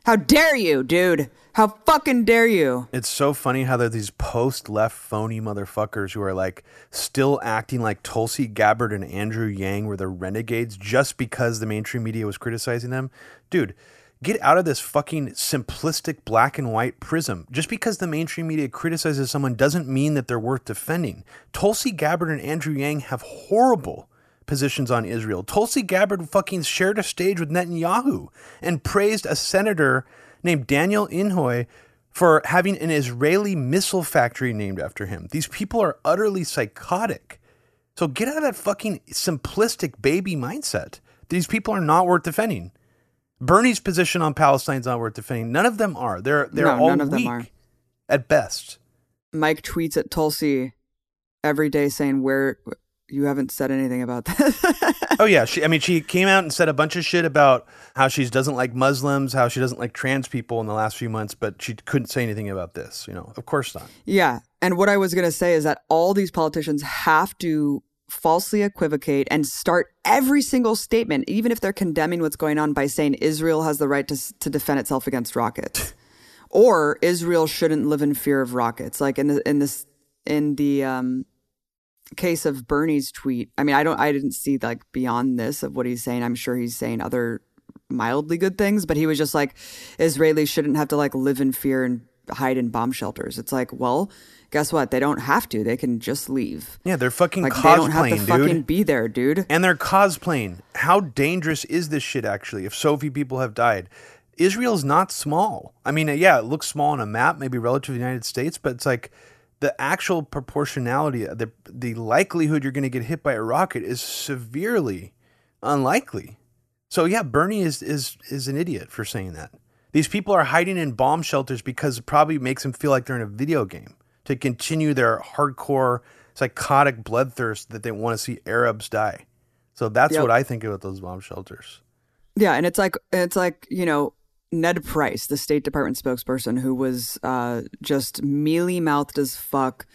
How dare you, dude? How fucking dare you? It's so funny how there are these post left phony motherfuckers who are like still acting like Tulsi Gabbard and Andrew Yang were the renegades just because the mainstream media was criticizing them. Dude, Get out of this fucking simplistic black and white prism. Just because the mainstream media criticizes someone doesn't mean that they're worth defending. Tulsi Gabbard and Andrew Yang have horrible positions on Israel. Tulsi Gabbard fucking shared a stage with Netanyahu and praised a senator named Daniel Inhofe for having an Israeli missile factory named after him. These people are utterly psychotic. So get out of that fucking simplistic baby mindset. These people are not worth defending. Bernie's position on Palestine's not worth defending. None of them are. They're they're no, all none of weak them are. at best. Mike tweets at Tulsi every day saying where you haven't said anything about that. oh yeah, she I mean she came out and said a bunch of shit about how she doesn't like Muslims, how she doesn't like trans people in the last few months, but she couldn't say anything about this, you know. Of course not. Yeah. And what I was going to say is that all these politicians have to falsely equivocate and start every single statement, even if they're condemning what's going on, by saying Israel has the right to, to defend itself against rockets, or Israel shouldn't live in fear of rockets. Like in the in this in the um, case of Bernie's tweet, I mean, I don't, I didn't see like beyond this of what he's saying. I'm sure he's saying other mildly good things, but he was just like Israelis shouldn't have to like live in fear and hide in bomb shelters. It's like, well, guess what? They don't have to. They can just leave. Yeah, they're fucking like, cosplaying, They don't have to dude. fucking be there, dude. And they're cosplaying. How dangerous is this shit actually? If so few people have died, Israel's not small. I mean, yeah, it looks small on a map, maybe relative to the United States, but it's like the actual proportionality, the the likelihood you're going to get hit by a rocket is severely unlikely. So yeah, Bernie is is is an idiot for saying that. These people are hiding in bomb shelters because it probably makes them feel like they're in a video game to continue their hardcore psychotic bloodthirst that they want to see Arabs die. So that's yep. what I think about those bomb shelters. Yeah, and it's like it's like you know Ned Price, the State Department spokesperson, who was uh, just mealy mouthed as fuck,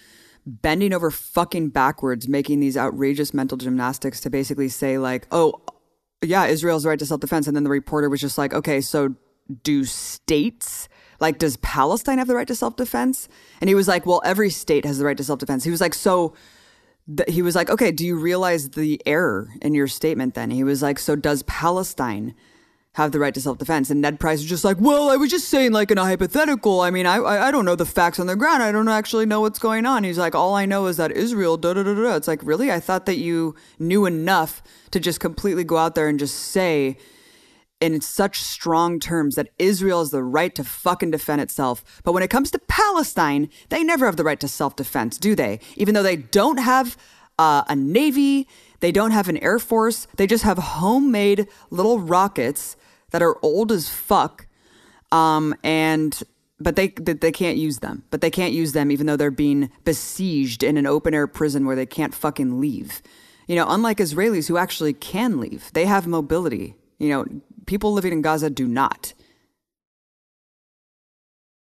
bending over fucking backwards, making these outrageous mental gymnastics to basically say like, "Oh, yeah, Israel's right to self defense," and then the reporter was just like, "Okay, so do states?" like, does Palestine have the right to self defense? And he was like, well, every state has the right to self defense. He was like, so he was like, okay, do you realize the error in your statement then? He was like, so does Palestine have the right to self defense? And Ned Price was just like, well, I was just saying, like, in a hypothetical. I mean, I, I, I don't know the facts on the ground. I don't actually know what's going on. He's like, all I know is that Israel, da da da da. It's like, really? I thought that you knew enough to just completely go out there and just say, in such strong terms that Israel has the right to fucking defend itself. But when it comes to Palestine, they never have the right to self defense, do they? Even though they don't have uh, a navy, they don't have an air force, they just have homemade little rockets that are old as fuck. Um, and but they they can't use them. But they can't use them even though they're being besieged in an open air prison where they can't fucking leave. You know, unlike Israelis who actually can leave, they have mobility. You know, people living in Gaza do not.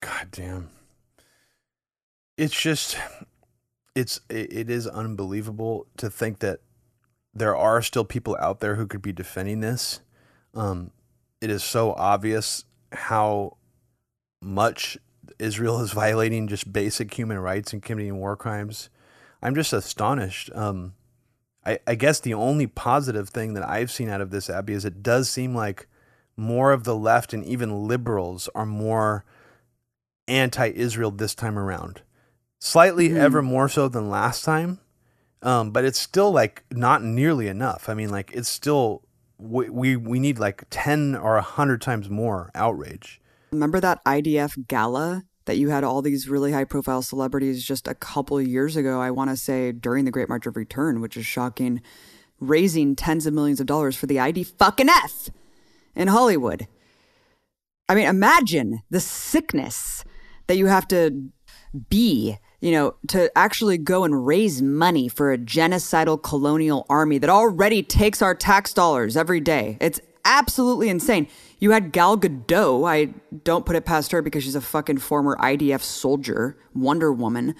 God damn. It's just it's it is unbelievable to think that there are still people out there who could be defending this. Um, it is so obvious how much Israel is violating just basic human rights and committing war crimes. I'm just astonished. Um, I, I guess the only positive thing that I've seen out of this, Abby, is it does seem like more of the left and even liberals are more anti-Israel this time around. Slightly mm. ever more so than last time, um, but it's still like not nearly enough. I mean, like it's still we we, we need like ten or a hundred times more outrage. Remember that IDF gala that you had all these really high profile celebrities just a couple years ago? I want to say during the Great March of Return, which is shocking, raising tens of millions of dollars for the ID fucking F in Hollywood. I mean, imagine the sickness that you have to be, you know, to actually go and raise money for a genocidal colonial army that already takes our tax dollars every day. It's absolutely insane. You had Gal Gadot. I don't put it past her because she's a fucking former IDF soldier, Wonder Woman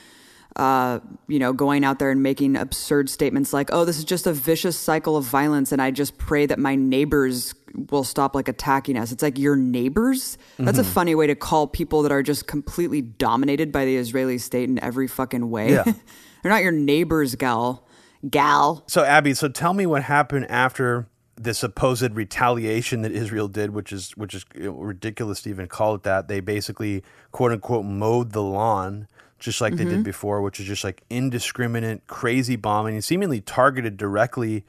uh, you know, going out there and making absurd statements like, oh, this is just a vicious cycle of violence, and I just pray that my neighbors will stop like attacking us. It's like your neighbors? That's mm-hmm. a funny way to call people that are just completely dominated by the Israeli state in every fucking way. Yeah. They're not your neighbors, gal. Gal. So, Abby, so tell me what happened after the supposed retaliation that Israel did, which is which is ridiculous to even call it that. They basically quote unquote mowed the lawn just like mm-hmm. they did mm-hmm. before, which is just like indiscriminate, crazy bombing, and seemingly targeted directly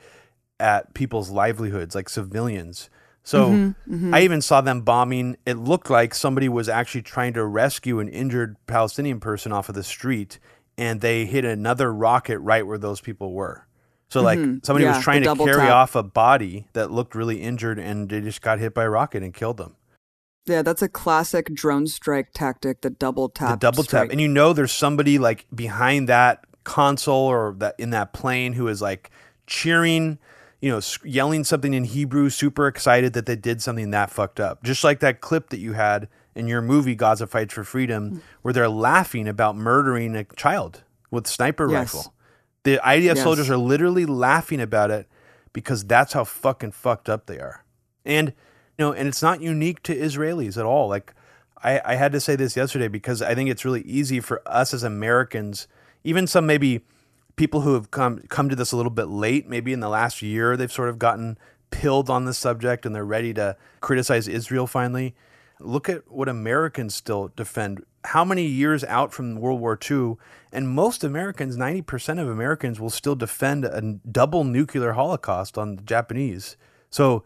at people's livelihoods, like civilians. So mm-hmm, mm-hmm. I even saw them bombing. It looked like somebody was actually trying to rescue an injured Palestinian person off of the street, and they hit another rocket right where those people were. So like mm-hmm. somebody yeah, was trying to carry tap. off a body that looked really injured, and they just got hit by a rocket and killed them. Yeah, that's a classic drone strike tactic, the double tap. The double strike. tap. And you know there's somebody like behind that console or that in that plane who is like cheering, you know, yelling something in Hebrew, super excited that they did something that fucked up. Just like that clip that you had in your movie Gaza Fights for Freedom mm. where they're laughing about murdering a child with sniper yes. rifle. The IDF yes. soldiers are literally laughing about it because that's how fucking fucked up they are. And you know, and it's not unique to Israelis at all. Like I, I had to say this yesterday because I think it's really easy for us as Americans, even some maybe people who have come come to this a little bit late, maybe in the last year, they've sort of gotten pilled on the subject and they're ready to criticize Israel finally. Look at what Americans still defend. How many years out from World War II, and most Americans, 90% of Americans, will still defend a double nuclear holocaust on the Japanese. So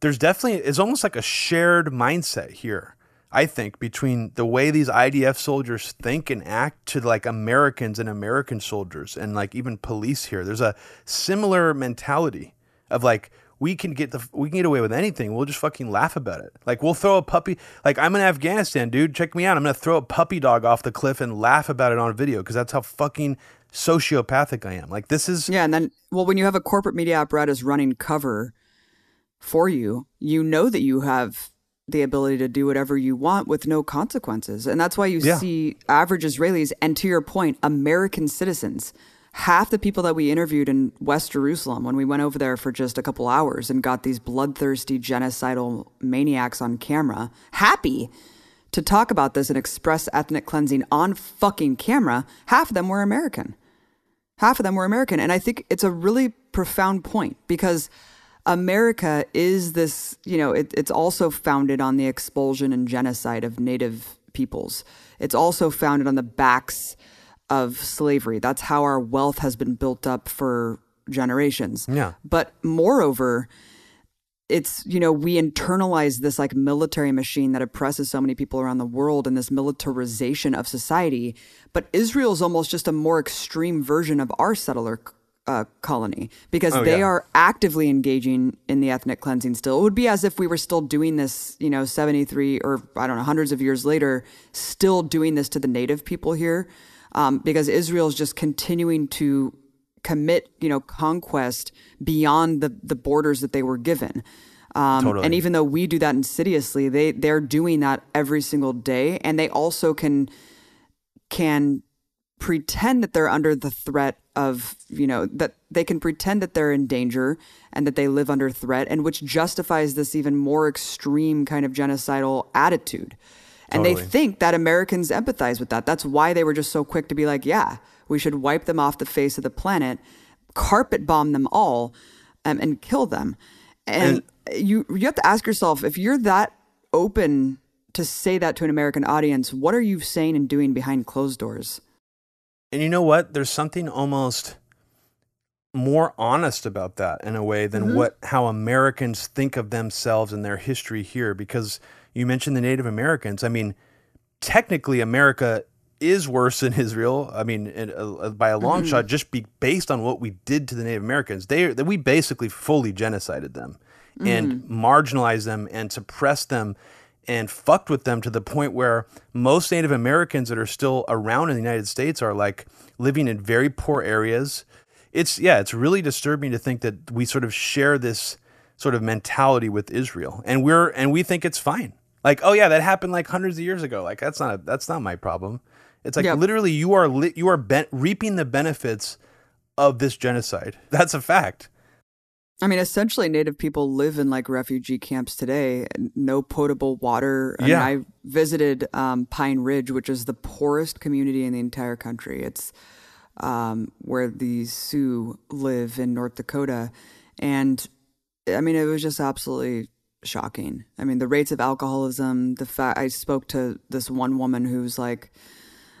there's definitely it's almost like a shared mindset here. I think between the way these IDF soldiers think and act to like Americans and American soldiers and like even police here, there's a similar mentality of like we can get the we can get away with anything. We'll just fucking laugh about it. Like we'll throw a puppy. Like I'm in Afghanistan, dude. Check me out. I'm gonna throw a puppy dog off the cliff and laugh about it on video because that's how fucking sociopathic I am. Like this is yeah. And then well, when you have a corporate media apparatus running cover for you, you know that you have the ability to do whatever you want with no consequences. And that's why you yeah. see average Israelis, and to your point, American citizens. Half the people that we interviewed in West Jerusalem when we went over there for just a couple hours and got these bloodthirsty genocidal maniacs on camera, happy to talk about this and express ethnic cleansing on fucking camera, half of them were American. Half of them were American. And I think it's a really profound point because America is this, you know, it, it's also founded on the expulsion and genocide of native peoples. It's also founded on the backs of slavery. That's how our wealth has been built up for generations. Yeah. But moreover, it's, you know, we internalize this like military machine that oppresses so many people around the world and this militarization of society. But Israel is almost just a more extreme version of our settler uh, colony because oh, they yeah. are actively engaging in the ethnic cleansing still. It would be as if we were still doing this, you know, 73 or I don't know, hundreds of years later, still doing this to the native people here um, because Israel is just continuing to commit, you know, conquest beyond the, the borders that they were given. Um, totally. And even though we do that insidiously, they they're doing that every single day, and they also can can pretend that they're under the threat of, you know, that they can pretend that they're in danger and that they live under threat, and which justifies this even more extreme kind of genocidal attitude. And totally. they think that Americans empathize with that. That's why they were just so quick to be like, yeah, we should wipe them off the face of the planet, carpet bomb them all, um, and kill them. And, and you you have to ask yourself if you're that open to say that to an American audience, what are you saying and doing behind closed doors? And you know what? There's something almost more honest about that in a way than mm-hmm. what how Americans think of themselves and their history here because you mentioned the Native Americans. I mean, technically America is worse than Israel. I mean, uh, by a long mm-hmm. shot, just be based on what we did to the Native Americans. They that we basically fully genocided them mm-hmm. and marginalized them and suppressed them and fucked with them to the point where most Native Americans that are still around in the United States are like living in very poor areas it's yeah, it's really disturbing to think that we sort of share this sort of mentality with Israel, and we're and we think it's fine. Like, oh yeah, that happened like hundreds of years ago. Like that's not a, that's not my problem. It's like yep. literally you are li- you are ben- reaping the benefits of this genocide. That's a fact. I mean, essentially, Native people live in like refugee camps today. No potable water. I yeah. Mean, I visited um, Pine Ridge, which is the poorest community in the entire country. It's um, where the Sioux live in North Dakota. And I mean, it was just absolutely shocking. I mean, the rates of alcoholism, the fact I spoke to this one woman who's like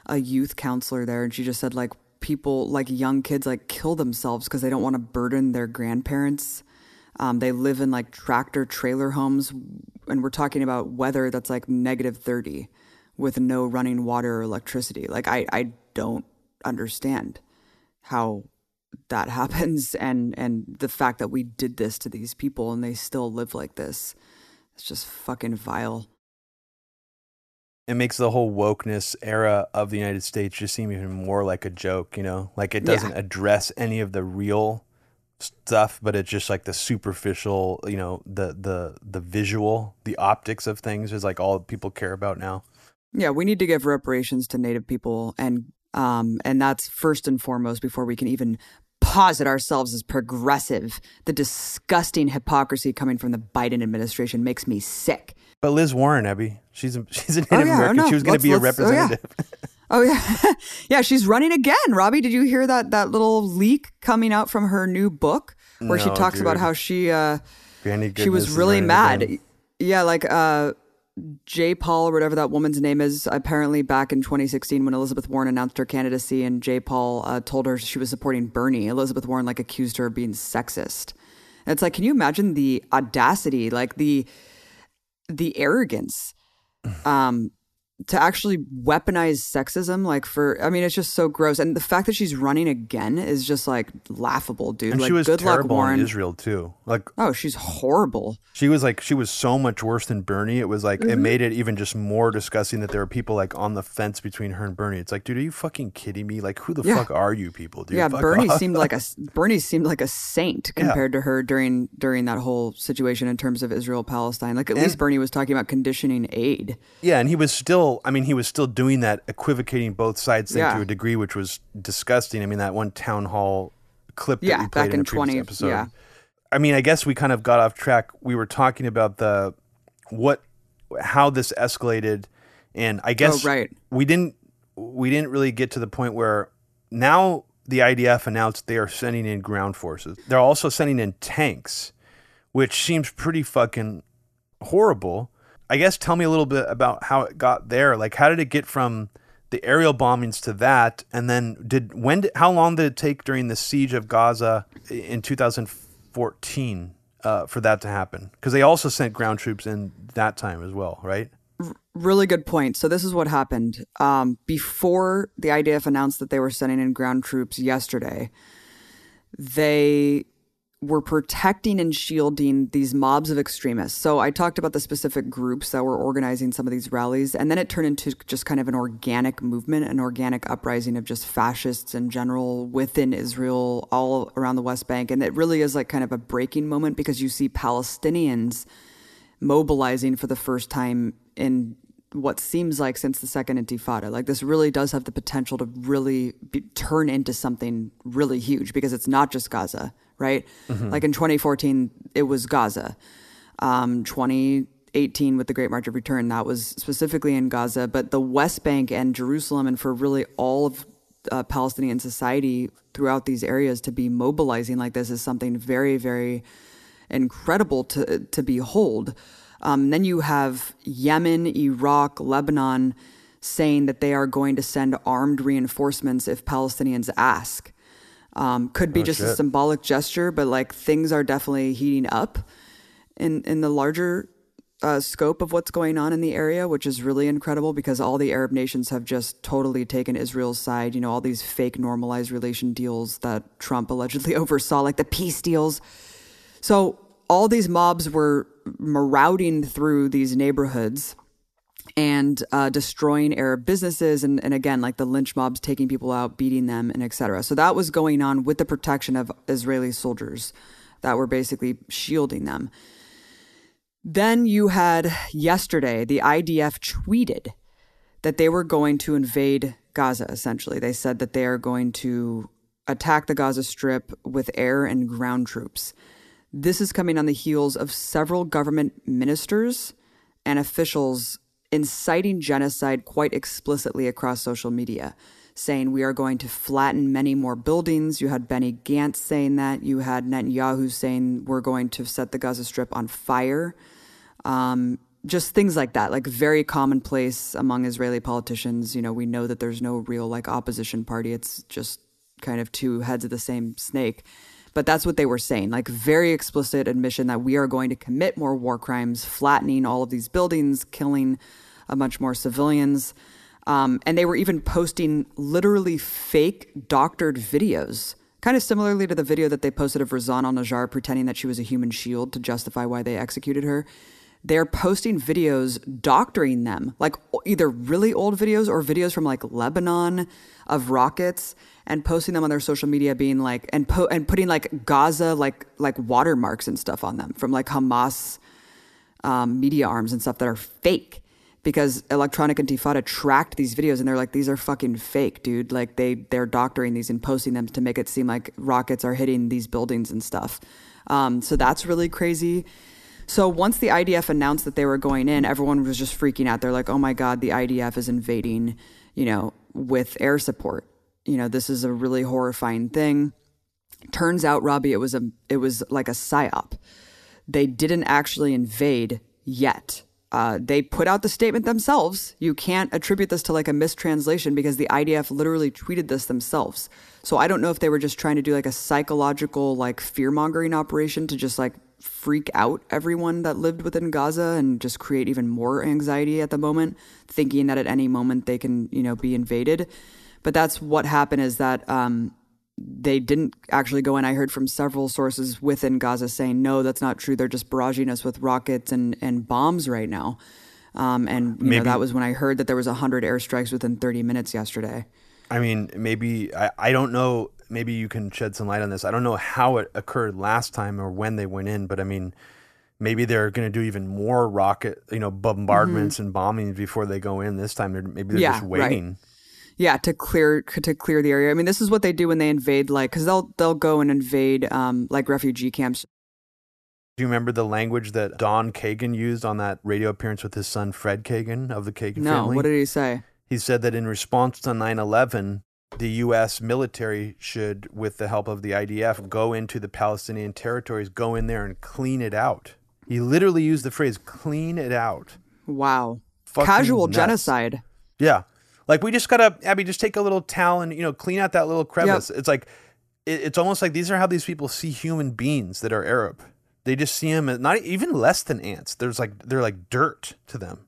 a youth counselor there, and she just said, like, people, like young kids, like kill themselves because they don't want to burden their grandparents. Um, they live in like tractor trailer homes, and we're talking about weather that's like negative 30 with no running water or electricity. Like, I, I don't understand how that happens and and the fact that we did this to these people and they still live like this it's just fucking vile it makes the whole wokeness era of the United States just seem even more like a joke, you know? Like it doesn't yeah. address any of the real stuff, but it's just like the superficial, you know, the the the visual, the optics of things is like all people care about now. Yeah, we need to give reparations to native people and um, and that's first and foremost before we can even posit ourselves as progressive. The disgusting hypocrisy coming from the Biden administration makes me sick. But Liz Warren, Abby, she's a, she's a Native oh, yeah, American. No. She was going to be a representative. Oh yeah. oh yeah, yeah. She's running again. Robbie, did you hear that that little leak coming out from her new book where no, she talks dude. about how she uh, she was really mad. Again. Yeah, like uh, Jayapal or whatever that woman's name is, apparently back in 2016 when Elizabeth Warren announced her candidacy and Jayapal uh, told her she was supporting Bernie, Elizabeth Warren like accused her of being sexist. And it's like, can you imagine the audacity, like the the arrogance um, to actually weaponize sexism like for i mean it's just so gross. And the fact that she's running again is just like laughable dude. And like she was good terrible luck warren. In israel too. Like oh she's horrible. she was like she was so much worse than bernie. It was like mm-hmm. it made it even just more disgusting that there were people like on the fence between her and bernie. It's like dude are you fucking kidding me? Like who the yeah. fuck are you people dude? Yeah fuck bernie off. seemed like a bernie seemed like a saint compared yeah. to her during during that whole situation in terms of israel palestine like at and, least bernie was talking about conditioning aid. Yeah and he was still i mean he was still still doing that equivocating both sides thing yeah. to a degree, which was disgusting. I mean, that one town hall clip that yeah, we played back in, in 20, episode. Yeah. I mean, I guess we kind of got off track. We were talking about the what how this escalated, and I guess oh, right. we didn't we didn't really get to the point where now the IDF announced they are sending in ground forces. They're also sending in tanks, which seems pretty fucking horrible. I guess tell me a little bit about how it got there. Like, how did it get from the aerial bombings to that, and then did when? Did, how long did it take during the siege of Gaza in 2014 uh, for that to happen? Because they also sent ground troops in that time as well, right? really good point. So this is what happened um, before the IDF announced that they were sending in ground troops yesterday. They were protecting and shielding these mobs of extremists. So I talked about the specific groups that were organizing some of these rallies, and then it turned into just kind of an organic movement, an organic uprising of just fascists in general within Israel, all around the West Bank. And it really is like kind of a breaking moment because you see Palestinians mobilizing for the first time in what seems like since the second intifada like this really does have the potential to really be, turn into something really huge because it's not just gaza right? Mm-hmm. Like in 2014, it was Gaza. Um, 2018, with the Great March of Return. That was specifically in Gaza, but the West Bank and Jerusalem, and for really all of uh, Palestinian society throughout these areas to be mobilizing like this is something very, very incredible to to behold. Um, then you have Yemen, Iraq, Lebanon saying that they are going to send armed reinforcements if Palestinians ask. Um, could be oh, just shit. a symbolic gesture, but like things are definitely heating up in in the larger uh, scope of what's going on in the area, which is really incredible because all the Arab nations have just totally taken Israel's side. You know, all these fake normalized relation deals that Trump allegedly oversaw, like the peace deals. So all these mobs were marauding through these neighborhoods and uh, destroying Arab businesses, and, and again, like the lynch mobs taking people out, beating them, and etc. So that was going on with the protection of Israeli soldiers that were basically shielding them. Then you had yesterday, the IDF tweeted that they were going to invade Gaza, essentially. They said that they are going to attack the Gaza Strip with air and ground troops. This is coming on the heels of several government ministers and officials inciting genocide quite explicitly across social media, saying we are going to flatten many more buildings. You had Benny Gantz saying that. You had Netanyahu saying we're going to set the Gaza Strip on fire. Um, just things like that, like very commonplace among Israeli politicians. You know, we know that there's no real like opposition party. It's just kind of two heads of the same snake. But that's what they were saying, like very explicit admission that we are going to commit more war crimes, flattening all of these buildings, killing a bunch more civilians. Um, and they were even posting literally fake doctored videos, kind of similarly to the video that they posted of Razan al Najjar pretending that she was a human shield to justify why they executed her they're posting videos doctoring them, like either really old videos or videos from like Lebanon of rockets and posting them on their social media being like and po- and putting like Gaza like like watermarks and stuff on them from like Hamas um, media arms and stuff that are fake because Electronic Intifada tracked these videos and they're like these are fucking fake, dude. Like they they're doctoring these and posting them to make it seem like rockets are hitting these buildings and stuff. Um, so that's really crazy. So once the IDF announced that they were going in, everyone was just freaking out. They're like, "Oh my god, the IDF is invading, you know, with air support. You know, this is a really horrifying thing." Turns out, Robbie, it was a it was like a psyop. They didn't actually invade yet. Uh, they put out the statement themselves. You can't attribute this to like a mistranslation because the IDF literally tweeted this themselves. So I don't know if they were just trying to do like a psychological like fear mongering operation to just like freak out everyone that lived within Gaza and just create even more anxiety at the moment, thinking that at any moment they can, you know, be invaded. But that's what happened is that um, they didn't actually go in. I heard from several sources within Gaza saying, no, that's not true. They're just barraging us with rockets and, and bombs right now. Um, and you maybe, know, that was when I heard that there was 100 airstrikes within 30 minutes yesterday. I mean, maybe I, I don't know maybe you can shed some light on this. I don't know how it occurred last time or when they went in, but I mean, maybe they're going to do even more rocket, you know, bombardments mm-hmm. and bombings before they go in this time. They're, maybe they're yeah, just waiting. Right. Yeah, to clear to clear the area. I mean, this is what they do when they invade, like, because they'll they'll go and invade um, like refugee camps. Do you remember the language that Don Kagan used on that radio appearance with his son Fred Kagan of the Kagan no, family? No, what did he say? He said that in response to 9 11, the U.S. military should, with the help of the IDF, go into the Palestinian territories, go in there and clean it out. He literally used the phrase "clean it out." Wow, Fucking casual nuts. genocide. Yeah, like we just gotta, Abby, just take a little towel and you know clean out that little crevice. Yep. It's like, it, it's almost like these are how these people see human beings that are Arab. They just see them as not even less than ants. There's like they're like dirt to them.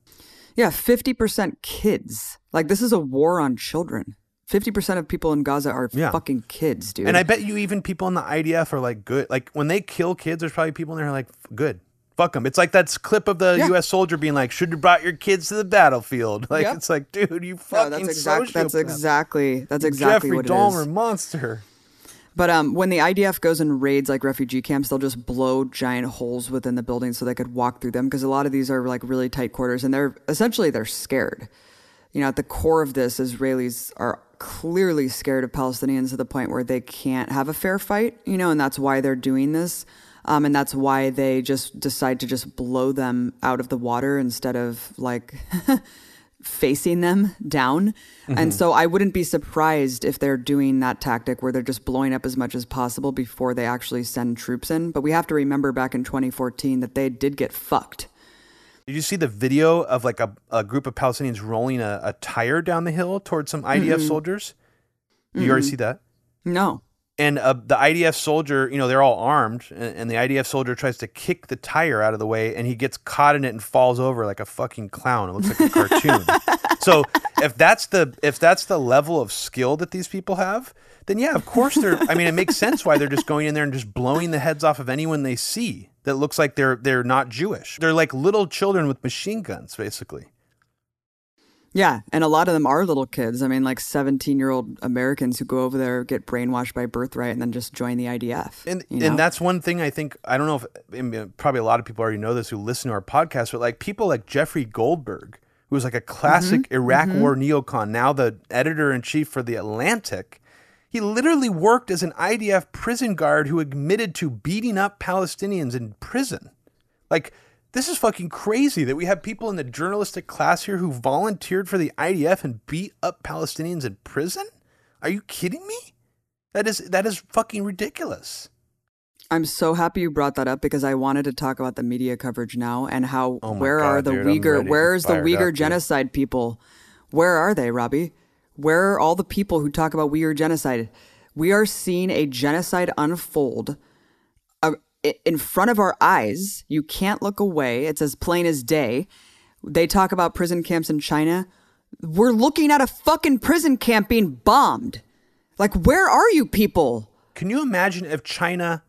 Yeah, fifty percent kids. Like this is a war on children. Fifty percent of people in Gaza are yeah. fucking kids, dude. And I bet you even people in the IDF are like good. Like when they kill kids, there's probably people in there like good. Fuck them. It's like that clip of the yeah. U.S. soldier being like, "Should have brought your kids to the battlefield." Like yep. it's like, dude, you fucking no, that's exactly that's exactly that's exactly Jeffrey what Dahmer it is. monster. But um, when the IDF goes and raids like refugee camps, they'll just blow giant holes within the building so they could walk through them because a lot of these are like really tight quarters and they're essentially they're scared. You know, at the core of this, Israelis are clearly scared of Palestinians to the point where they can't have a fair fight, you know, and that's why they're doing this. Um, and that's why they just decide to just blow them out of the water instead of like facing them down. Mm-hmm. And so I wouldn't be surprised if they're doing that tactic where they're just blowing up as much as possible before they actually send troops in. But we have to remember back in 2014 that they did get fucked. Did you see the video of like a, a group of Palestinians rolling a, a tire down the hill towards some IDF mm-hmm. soldiers? You mm-hmm. already see that? No. And uh, the IDF soldier, you know, they're all armed, and, and, the IDF soldier tries to kick the tire out of the way, and he gets caught in it and falls over like a fucking clown. It looks like a cartoon. so if that's the if that's the level of skill that these people have, then yeah, of course they're. I mean, it makes sense why they're just going in there and just blowing the heads off of anyone they see that looks like they're they're not Jewish. They're like little children with machine guns, basically. Yeah, and a lot of them are little kids. I mean, like 17 year old Americans who go over there, get brainwashed by birthright, and then just join the IDF. And you know? and that's one thing I think I don't know if I mean, probably a lot of people already know this who listen to our podcast, but like people like Jeffrey Goldberg, who was like a classic mm-hmm. Iraq mm-hmm. War neocon, now the editor in chief for the Atlantic. He literally worked as an IDF prison guard who admitted to beating up Palestinians in prison. Like this is fucking crazy that we have people in the journalistic class here who volunteered for the IDF and beat up Palestinians in prison? Are you kidding me? That is that is fucking ridiculous. I'm so happy you brought that up because I wanted to talk about the media coverage now and how oh where God, are the dude, Uyghur where's the Uyghur up, genocide dude. people? Where are they, Robbie? Where are all the people who talk about Uyghur genocide? We are seeing a genocide unfold in front of our eyes. You can't look away. It's as plain as day. They talk about prison camps in China. We're looking at a fucking prison camp being bombed. Like, where are you people? Can you imagine if China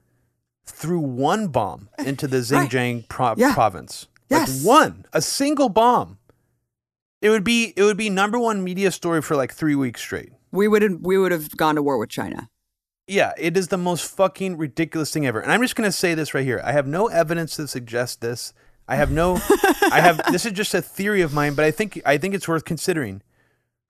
threw one bomb into the Xinjiang right. pro- yeah. province? Yes. Like one, a single bomb. It would be it would be number one media story for like three weeks straight. We would we would have gone to war with China. Yeah, it is the most fucking ridiculous thing ever. And I'm just going to say this right here. I have no evidence to suggest this. I have no I have this is just a theory of mine, but I think I think it's worth considering.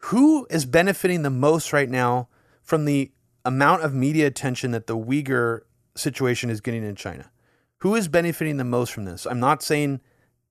Who is benefiting the most right now from the amount of media attention that the Uyghur situation is getting in China? Who is benefiting the most from this? I'm not saying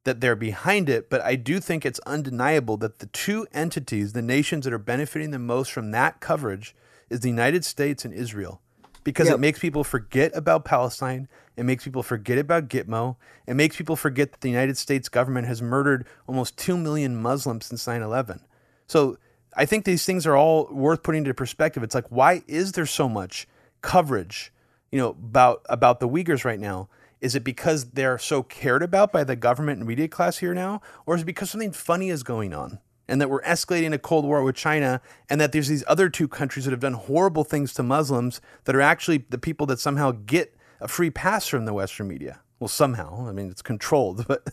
that they're behind it, but I do think it's undeniable that the two entities, the nations that are benefiting the most from that coverage is the United States and Israel because yep. it makes people forget about Palestine. It makes people forget about Gitmo. It makes people forget that the United States government has murdered almost 2 million Muslims since 9 11. So I think these things are all worth putting into perspective. It's like, why is there so much coverage, you know, about, about the Uyghurs right now? Is it because they're so cared about by the government and media class here now? Or is it because something funny is going on? And that we're escalating a Cold War with China, and that there's these other two countries that have done horrible things to Muslims that are actually the people that somehow get a free pass from the Western media. Well, somehow, I mean, it's controlled, but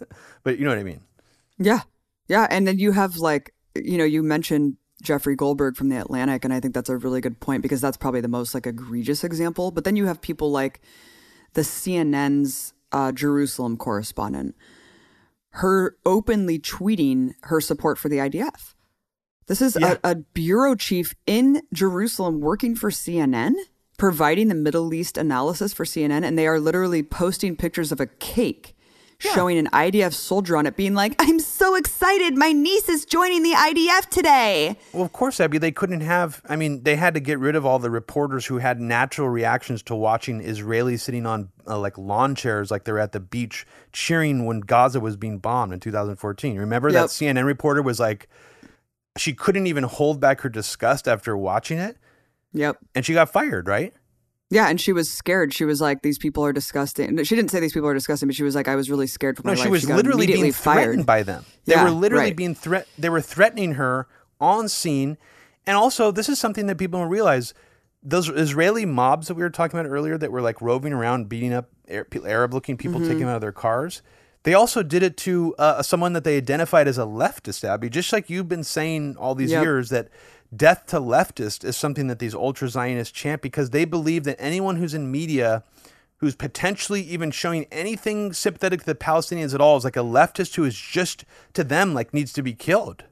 but you know what I mean. Yeah, yeah, and then you have like you know you mentioned Jeffrey Goldberg from the Atlantic, and I think that's a really good point because that's probably the most like egregious example. But then you have people like the CNN's uh, Jerusalem correspondent her openly tweeting her support for the IDF. This is yeah. a, a, bureau chief in Jerusalem working for CNN, providing the Middle East analysis for CNN, and they are literally posting pictures of a cake yeah. showing an IDF soldier on it, being like, I'm so excited. My niece is joining the IDF today. Well, of course, Abby, they couldn't have, I mean, they had to get rid of all the reporters who had natural reactions to watching Israelis sitting on uh, like lawn chairs like they're at the beach cheering when Gaza was being bombed in 2014. Remember yep. that CNN reporter was like, she couldn't even hold back her disgust after watching it. Yep. And she got fired, right? Yeah, and she was scared. She was like, "These people are disgusting." She didn't say these people are disgusting, but she was like, "I was really scared for my no, life." she was she literally being fired. threatened by them. They yeah, were literally right. being threat. They were threatening her on scene, and also this is something that people don't realize. Those Israeli mobs that we were talking about earlier, that were like roving around, beating up Arab-looking people, mm-hmm. taking them out of their cars. They also did it to uh, someone that they identified as a leftist, Abby. Just like you've been saying all these yep. years that death to leftist is something that these ultra Zionists chant because they believe that anyone who's in media who's potentially even showing anything sympathetic to the Palestinians at all is like a leftist who is just to them like needs to be killed.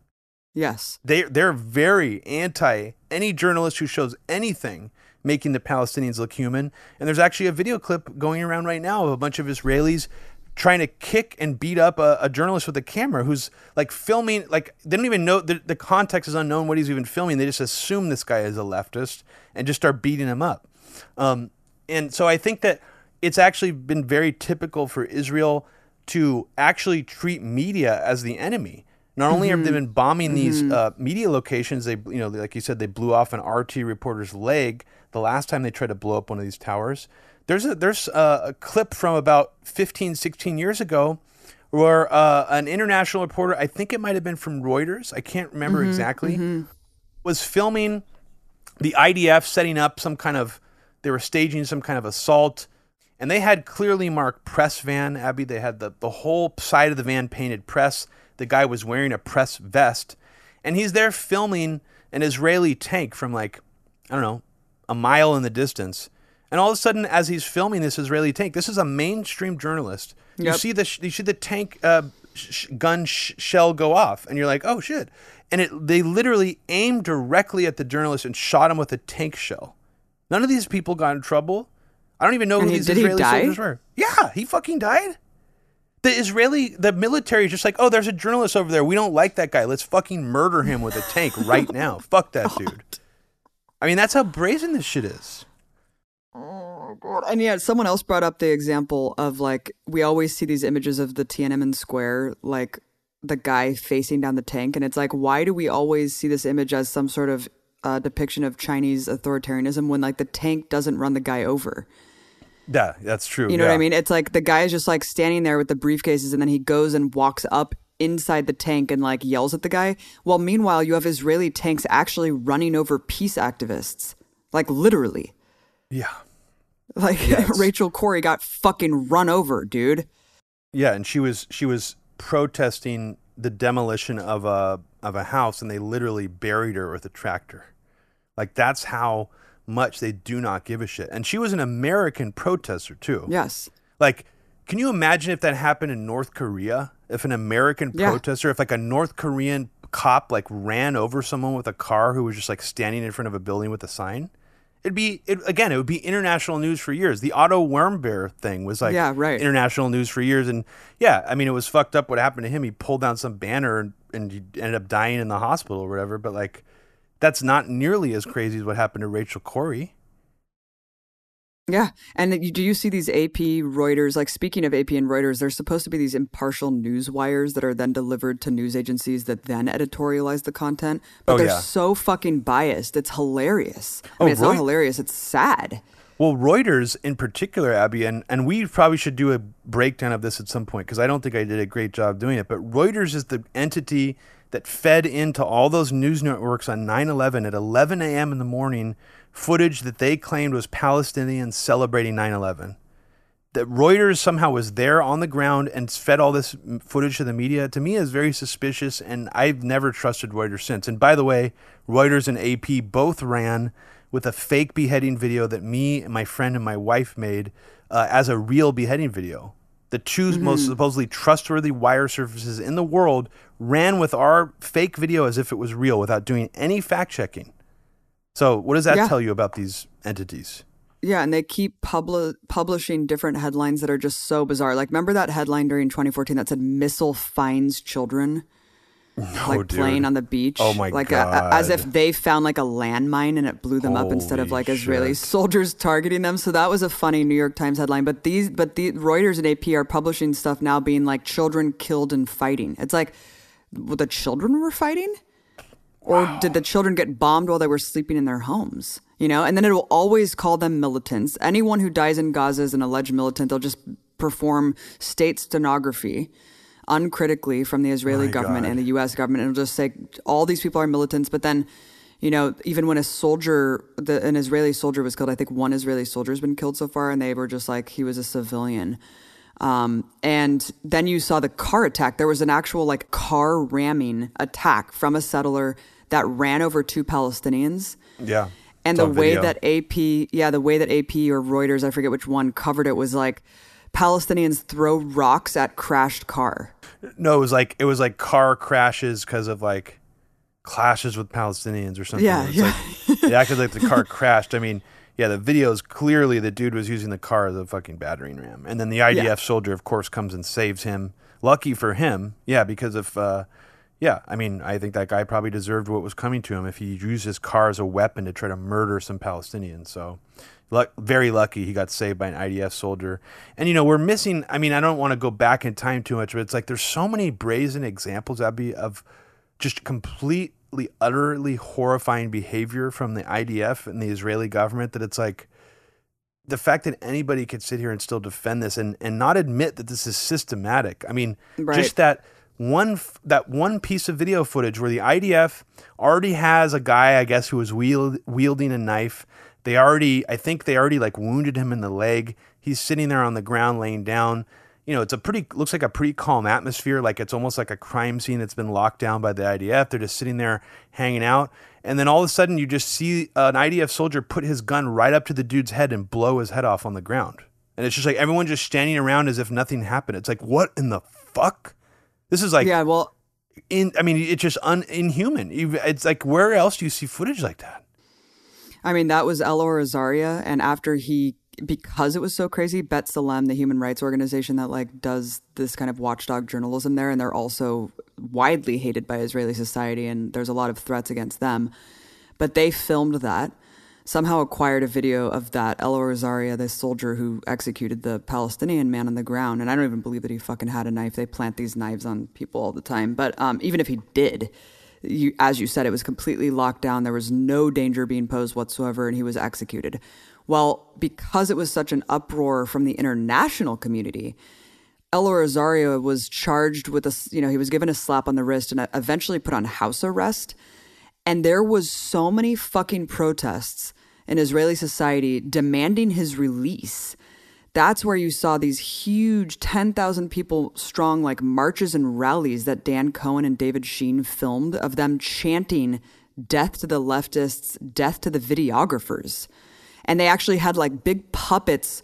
Yes. They they're very anti any journalist who shows anything making the Palestinians look human. And there's actually a video clip going around right now of a bunch of Israelis trying to kick and beat up a, a journalist with a camera who's like filming like they don't even know the, the context is unknown what he's even filming they just assume this guy is a leftist and just start beating him up um, and so i think that it's actually been very typical for israel to actually treat media as the enemy not only mm-hmm. have they mm-hmm. been bombing mm-hmm. these uh, media locations, they you know like you said they blew off an RT reporter's leg the last time they tried to blow up one of these towers. There's a there's a, a clip from about 15, 16 years ago where uh, an international reporter, I think it might have been from Reuters, I can't remember mm-hmm. exactly, mm-hmm. was filming the IDF setting up some kind of they were staging some kind of assault and they had clearly marked press van abby they had the, the whole side of the van painted press the guy was wearing a press vest, and he's there filming an Israeli tank from like, I don't know, a mile in the distance. And all of a sudden, as he's filming this Israeli tank, this is a mainstream journalist. Yep. You see the you see the tank uh, sh- gun sh- shell go off, and you're like, oh shit! And it they literally aimed directly at the journalist and shot him with a tank shell. None of these people got in trouble. I don't even know and who he, these Israeli soldiers were. Yeah, he fucking died the Israeli, the military is just like, oh, there's a journalist over there. We don't like that guy. Let's fucking murder him with a tank right now. Fuck that dude. I mean, that's how brazen this shit is. Oh god! And yeah, someone else brought up the example of like we always see these images of the Tiananmen Square, like the guy facing down the tank, and it's like, why do we always see this image as some sort of uh, depiction of Chinese authoritarianism when like the tank doesn't run the guy over? Yeah, that's true. You know yeah. what I mean? It's like the guy is just like standing there with the briefcases and then he goes and walks up inside the tank and like yells at the guy. Well, meanwhile, you have Israeli tanks actually running over peace activists. Like literally. Yeah. Like yeah, Rachel Corrie got fucking run over, dude. Yeah, and she was she was protesting the demolition of a of a house and they literally buried her with a tractor. Like that's how much they do not give a shit. And she was an American protester too. Yes. Like, can you imagine if that happened in North Korea? If an American yeah. protester, if like a North Korean cop like ran over someone with a car who was just like standing in front of a building with a sign? It'd be it, again. It would be international news for years. The Otto Warmbier thing was like yeah, right. international news for years, and yeah, I mean it was fucked up what happened to him. He pulled down some banner and, and he ended up dying in the hospital or whatever. But like, that's not nearly as crazy as what happened to Rachel Corrie. Yeah. And do you see these AP Reuters? Like, speaking of AP and Reuters, there's supposed to be these impartial news wires that are then delivered to news agencies that then editorialize the content. But oh, they're yeah. so fucking biased. It's hilarious. I oh, mean, it's Reut- not hilarious, it's sad. Well, Reuters in particular, Abby, and, and we probably should do a breakdown of this at some point because I don't think I did a great job doing it. But Reuters is the entity that fed into all those news networks on 9 11 at 11 a.m. in the morning footage that they claimed was Palestinians celebrating 9 11. That Reuters somehow was there on the ground and fed all this footage to the media, to me is very suspicious, and I've never trusted Reuters since. And by the way, Reuters and AP both ran with a fake beheading video that me and my friend and my wife made uh, as a real beheading video the 2 mm-hmm. most supposedly trustworthy wire services in the world ran with our fake video as if it was real without doing any fact checking. So, what does that yeah. tell you about these entities? Yeah, and they keep publi- publishing different headlines that are just so bizarre. Like, remember that headline during 2014 that said "Missile finds children"? No, like dude. playing on the beach. Oh my like god! A, as if they found like a landmine and it blew them Holy up instead of like Israeli shit. soldiers targeting them. So that was a funny New York Times headline. But these, but the Reuters and AP are publishing stuff now being like children killed in fighting. It's like, well, the children were fighting, or wow. did the children get bombed while they were sleeping in their homes? You know, and then it will always call them militants. Anyone who dies in Gaza is an alleged militant. They'll just perform state stenography uncritically from the Israeli My government God. and the U.S. government, it'll just say all these people are militants. But then, you know, even when a soldier, the, an Israeli soldier was killed, I think one Israeli soldier has been killed so far, and they were just like he was a civilian. Um, and then you saw the car attack. There was an actual like car ramming attack from a settler that ran over two Palestinians. Yeah. And the way video. that AP, yeah, the way that AP or Reuters, I forget which one, covered it was like Palestinians throw rocks at crashed car. No, it was like it was like car crashes because of like clashes with Palestinians or something. Yeah, it's yeah. Like, it acted like the car crashed. I mean, yeah, the video is clearly the dude was using the car as a fucking battering ram, and then the IDF yeah. soldier, of course, comes and saves him. Lucky for him, yeah, because if uh, yeah, I mean, I think that guy probably deserved what was coming to him if he used his car as a weapon to try to murder some Palestinians. So, luck, very lucky he got saved by an IDF soldier. And you know, we're missing. I mean, I don't want to go back in time too much, but it's like there's so many brazen examples, Abby, of just completely, utterly horrifying behavior from the IDF and the Israeli government that it's like the fact that anybody could sit here and still defend this and, and not admit that this is systematic. I mean, right. just that one that one piece of video footage where the IDF already has a guy, I guess, who was wield, wielding a knife. They already, I think, they already like wounded him in the leg. He's sitting there on the ground, laying down. You know, it's a pretty looks like a pretty calm atmosphere. Like it's almost like a crime scene that's been locked down by the IDF. They're just sitting there hanging out, and then all of a sudden, you just see an IDF soldier put his gun right up to the dude's head and blow his head off on the ground. And it's just like everyone just standing around as if nothing happened. It's like, what in the fuck? This is like yeah, well, in I mean, it's just un, inhuman. It's like where else do you see footage like that? I mean, that was Elor Azaria, and after he because it was so crazy, B'Tselem, the human rights organization that like does this kind of watchdog journalism there, and they're also widely hated by Israeli society, and there's a lot of threats against them. But they filmed that somehow acquired a video of that Elor Azaria, the soldier who executed the Palestinian man on the ground. And I don't even believe that he fucking had a knife. They plant these knives on people all the time. But um, even if he did, you, as you said, it was completely locked down. There was no danger being posed whatsoever, and he was executed. Well, because it was such an uproar from the international community, Elor Azaria was charged with a, you know, he was given a slap on the wrist and uh, eventually put on house arrest and there was so many fucking protests in Israeli society demanding his release. That's where you saw these huge 10,000 people strong like marches and rallies that Dan Cohen and David Sheen filmed of them chanting death to the leftists, death to the videographers. And they actually had like big puppets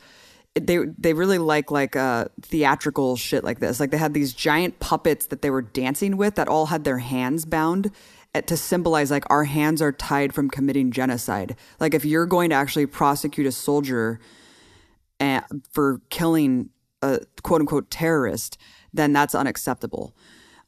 they they really like like uh, theatrical shit like this. Like they had these giant puppets that they were dancing with that all had their hands bound to symbolize like our hands are tied from committing genocide. Like if you're going to actually prosecute a soldier eh, for killing a quote unquote terrorist, then that's unacceptable.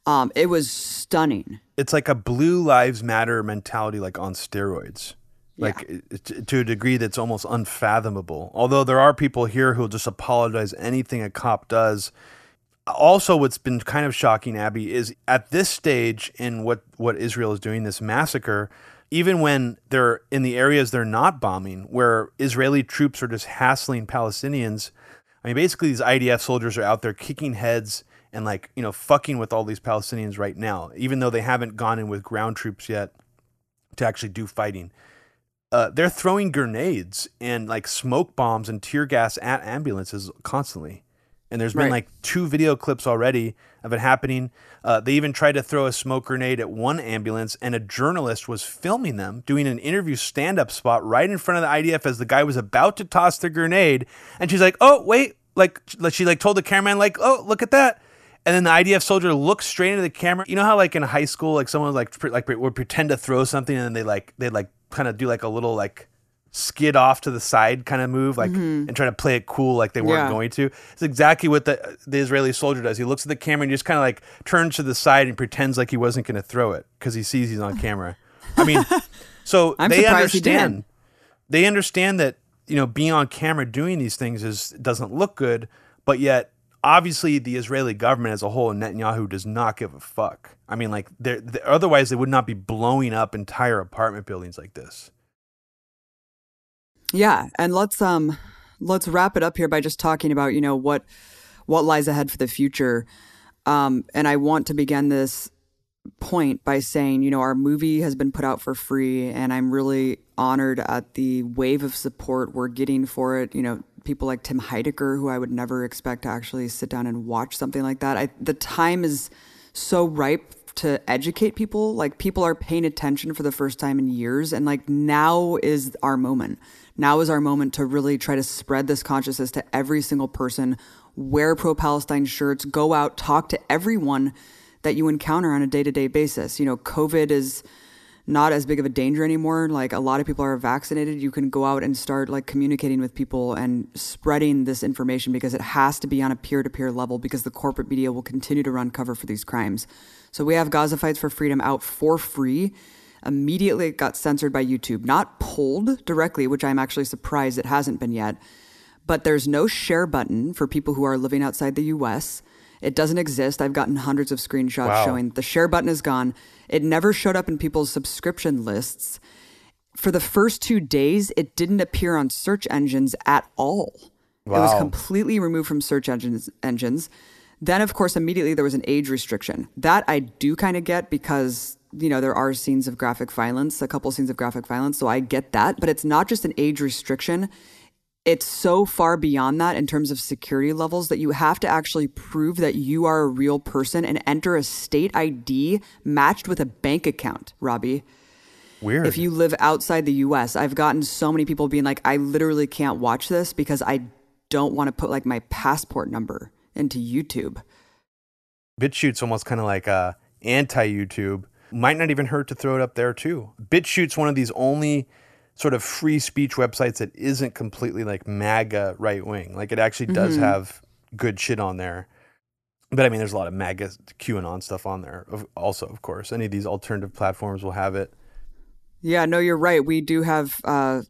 Um, it was stunning. It's like a blue lives matter mentality, like on steroids. Like yeah. to a degree that's almost unfathomable. Although there are people here who'll just apologize anything a cop does also what's been kind of shocking abby is at this stage in what what israel is doing this massacre even when they're in the areas they're not bombing where israeli troops are just hassling palestinians i mean basically these idf soldiers are out there kicking heads and like you know fucking with all these palestinians right now even though they haven't gone in with ground troops yet to actually do fighting uh, they're throwing grenades and like smoke bombs and tear gas at ambulances constantly and there's been right. like two video clips already of it happening. Uh, they even tried to throw a smoke grenade at one ambulance, and a journalist was filming them doing an interview stand up spot right in front of the IDF as the guy was about to toss the grenade. And she's like, "Oh, wait!" Like she like told the cameraman, "Like, oh, look at that." And then the IDF soldier looks straight into the camera. You know how like in high school, like someone like like would pretend to throw something, and then they like they like kind of do like a little like skid off to the side kind of move, like mm-hmm. and try to play it cool like they weren't yeah. going to. It's exactly what the the Israeli soldier does. He looks at the camera and just kind of like turns to the side and pretends like he wasn't going to throw it because he sees he's on camera. I mean, so they understand. They understand that you know being on camera doing these things is doesn't look good, but yet obviously the Israeli government as a whole and Netanyahu does not give a fuck. I mean, like they're, they're, otherwise they would not be blowing up entire apartment buildings like this. Yeah, and let's um let's wrap it up here by just talking about, you know, what what lies ahead for the future. Um and I want to begin this point by saying, you know, our movie has been put out for free and I'm really honored at the wave of support we're getting for it, you know, people like Tim Heidecker who I would never expect to actually sit down and watch something like that. I the time is so ripe to educate people. Like people are paying attention for the first time in years and like now is our moment now is our moment to really try to spread this consciousness to every single person. Wear pro Palestine shirts, go out, talk to everyone that you encounter on a day to day basis. You know, COVID is not as big of a danger anymore. Like a lot of people are vaccinated. You can go out and start like communicating with people and spreading this information because it has to be on a peer to peer level because the corporate media will continue to run cover for these crimes. So we have Gaza Fights for Freedom out for free. Immediately it got censored by YouTube, not pulled directly, which I'm actually surprised it hasn't been yet. But there's no share button for people who are living outside the US. It doesn't exist. I've gotten hundreds of screenshots wow. showing the share button is gone. It never showed up in people's subscription lists. For the first two days, it didn't appear on search engines at all. Wow. It was completely removed from search engines. engines. Then, of course, immediately there was an age restriction. That I do kind of get because, you know, there are scenes of graphic violence, a couple scenes of graphic violence. So I get that. But it's not just an age restriction, it's so far beyond that in terms of security levels that you have to actually prove that you are a real person and enter a state ID matched with a bank account, Robbie. Weird. If you live outside the US, I've gotten so many people being like, I literally can't watch this because I don't want to put like my passport number into YouTube. BitChute's almost kind of like uh, anti YouTube. Might not even hurt to throw it up there too. BitChute's one of these only sort of free speech websites that isn't completely like MAGA right wing. Like it actually does mm-hmm. have good shit on there. But I mean, there's a lot of MAGA QAnon stuff on there. Also, of course, any of these alternative platforms will have it. Yeah, no, you're right. We do have. Uh,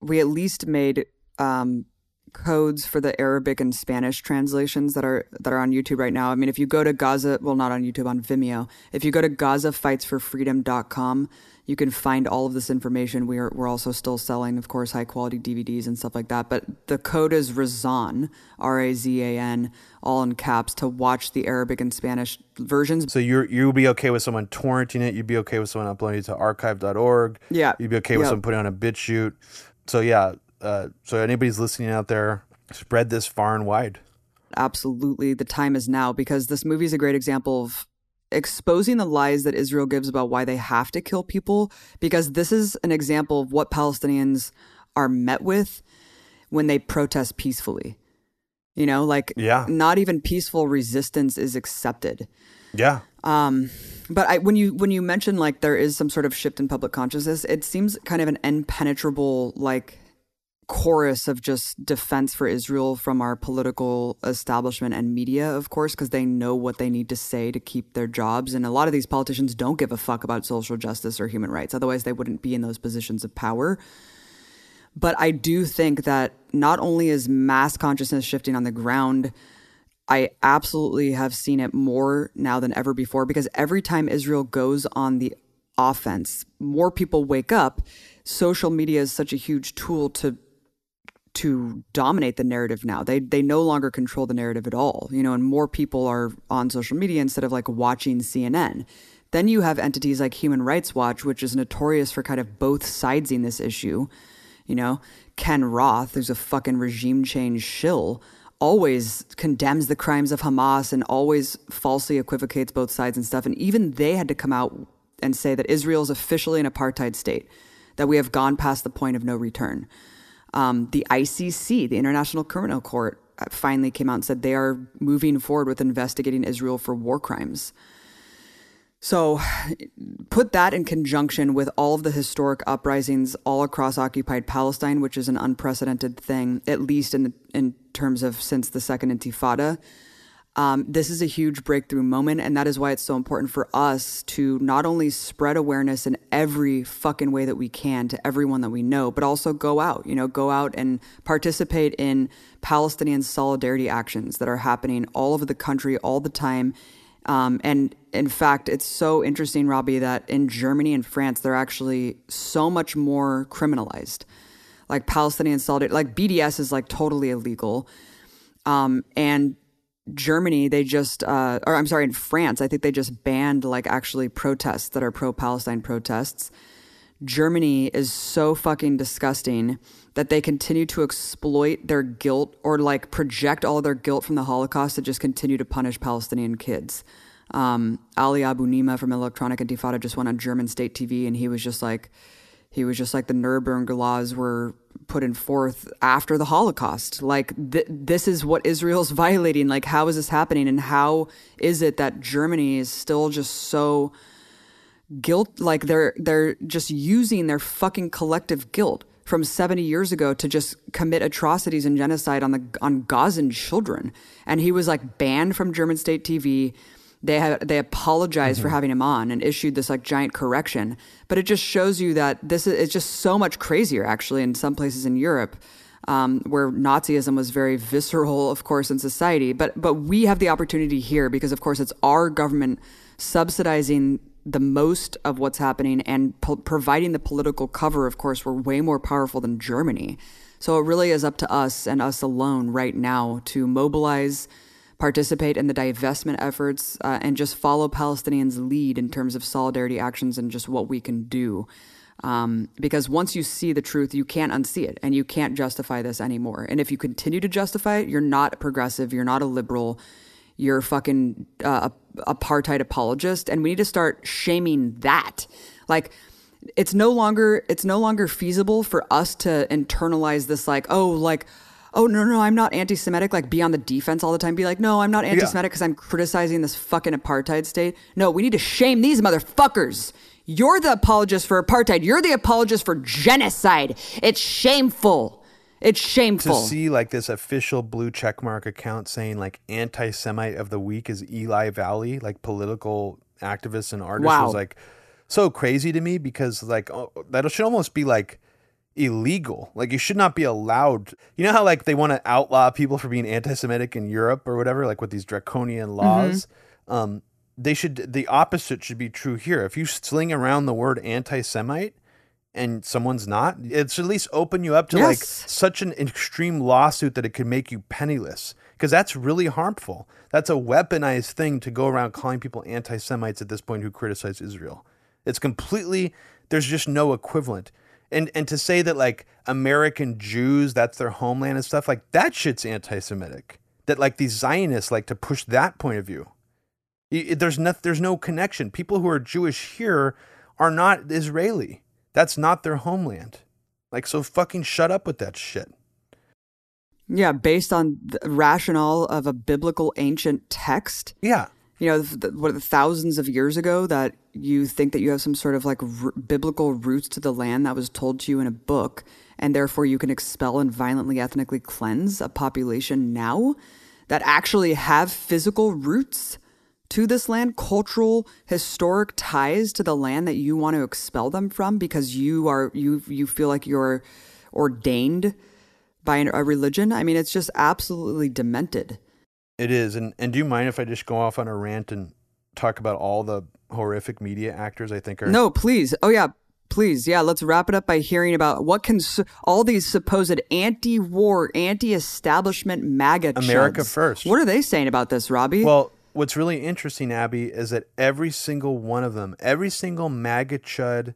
we at least made um, codes for the Arabic and Spanish translations that are that are on YouTube right now. I mean, if you go to Gaza, well, not on YouTube, on Vimeo. If you go to GazaFightsForFreedom.com, you can find all of this information. We are we're also still selling, of course, high quality DVDs and stuff like that. But the code is Razan, R A Z A N, all in caps, to watch the Arabic and Spanish versions. So you you'll be okay with someone torrenting it. You'd be okay with someone uploading it to archive.org. Yeah. You'd be okay with someone putting on a BitChute. So yeah. Uh, so anybody's listening out there, spread this far and wide. Absolutely, the time is now because this movie is a great example of exposing the lies that Israel gives about why they have to kill people, because this is an example of what Palestinians are met with when they protest peacefully. You know, like yeah. not even peaceful resistance is accepted. Yeah. Um, but I, when you when you mention like there is some sort of shift in public consciousness, it seems kind of an impenetrable like chorus of just defense for Israel from our political establishment and media, of course, because they know what they need to say to keep their jobs. And a lot of these politicians don't give a fuck about social justice or human rights. Otherwise, they wouldn't be in those positions of power. But I do think that not only is mass consciousness shifting on the ground, I absolutely have seen it more now than ever before because every time Israel goes on the offense, more people wake up. Social media is such a huge tool to to dominate the narrative now. They they no longer control the narrative at all. You know, and more people are on social media instead of like watching CNN. Then you have entities like Human Rights Watch, which is notorious for kind of both sides in this issue. You know, Ken Roth, who's a fucking regime change shill, always condemns the crimes of Hamas and always falsely equivocates both sides and stuff. And even they had to come out and say that Israel is officially an apartheid state, that we have gone past the point of no return. Um, the ICC, the International Criminal Court, uh, finally came out and said they are moving forward with investigating Israel for war crimes. So, put that in conjunction with all of the historic uprisings all across occupied Palestine, which is an unprecedented thing, at least in the, in terms of since the Second Intifada. Um, this is a huge breakthrough moment, and that is why it's so important for us to not only spread awareness in every fucking way that we can to everyone that we know, but also go out, you know, go out and participate in Palestinian solidarity actions that are happening all over the country all the time. Um, and in fact, it's so interesting, Robbie, that in Germany and France, they're actually so much more criminalized. Like Palestinian solidarity, like BDS is like totally illegal. Um, and Germany, they just, uh, or I'm sorry, in France, I think they just banned like actually protests that are pro Palestine protests. Germany is so fucking disgusting that they continue to exploit their guilt or like project all their guilt from the Holocaust to just continue to punish Palestinian kids. Um, Ali Abunimah from Electronic Intifada just went on German state TV and he was just like, he was just like the Nuremberg laws were put in forth after the Holocaust. Like th- this is what Israel's violating. Like how is this happening, and how is it that Germany is still just so guilt like they're they're just using their fucking collective guilt from 70 years ago to just commit atrocities and genocide on the on Gazan children. And he was like banned from German state TV. They had they apologized mm-hmm. for having him on and issued this like giant correction. But it just shows you that this is it's just so much crazier actually in some places in Europe. Um, where Nazism was very visceral, of course, in society, but but we have the opportunity here because, of course, it's our government subsidizing the most of what's happening and po- providing the political cover, of course, we're way more powerful than Germany. So it really is up to us and us alone right now to mobilize, participate in the divestment efforts, uh, and just follow Palestinians' lead in terms of solidarity actions and just what we can do. Um, because once you see the truth, you can't unsee it and you can't justify this anymore. And if you continue to justify it, you're not progressive, you're not a liberal, you're fucking uh, apartheid apologist and we need to start shaming that like it's no longer it's no longer feasible for us to internalize this like oh like oh no no i'm not anti-semitic like be on the defense all the time. Be like no i'm not anti-semitic because i'm criticizing this fucking apartheid state. No we need to shame these motherfuckers. You're the apologist for apartheid. You're the apologist for genocide. It's shameful. It's shameful. to see like this official blue checkmark account saying like anti-Semite of the week is Eli Valley, like political activists and artists wow. was like so crazy to me because like oh, that should almost be like illegal. Like you should not be allowed. You know how like they want to outlaw people for being anti-Semitic in Europe or whatever, like with these draconian laws. Mm-hmm. Um, they should the opposite should be true here. If you sling around the word anti-Semite, and someone's not, it's at least open you up to yes. like such an extreme lawsuit that it could make you penniless. Because that's really harmful. That's a weaponized thing to go around calling people anti Semites at this point who criticize Israel. It's completely, there's just no equivalent. And, and to say that like American Jews, that's their homeland and stuff, like that shit's anti Semitic. That like these Zionists like to push that point of view. There's no, there's no connection. People who are Jewish here are not Israeli that's not their homeland. Like, so fucking shut up with that shit. Yeah, based on the rationale of a biblical ancient text. Yeah. You know, the, what the thousands of years ago that you think that you have some sort of like r- biblical roots to the land that was told to you in a book, and therefore you can expel and violently ethnically cleanse a population now that actually have physical roots to this land, cultural, historic ties to the land that you want to expel them from because you are you you feel like you're ordained by a religion. I mean, it's just absolutely demented. It is, and and do you mind if I just go off on a rant and talk about all the horrific media actors I think are? No, please. Oh yeah, please. Yeah, let's wrap it up by hearing about what can all these supposed anti-war, anti-establishment MAGA. America chuds. first. What are they saying about this, Robbie? Well, what's really interesting, Abby, is that every single one of them, every single MAGA chud,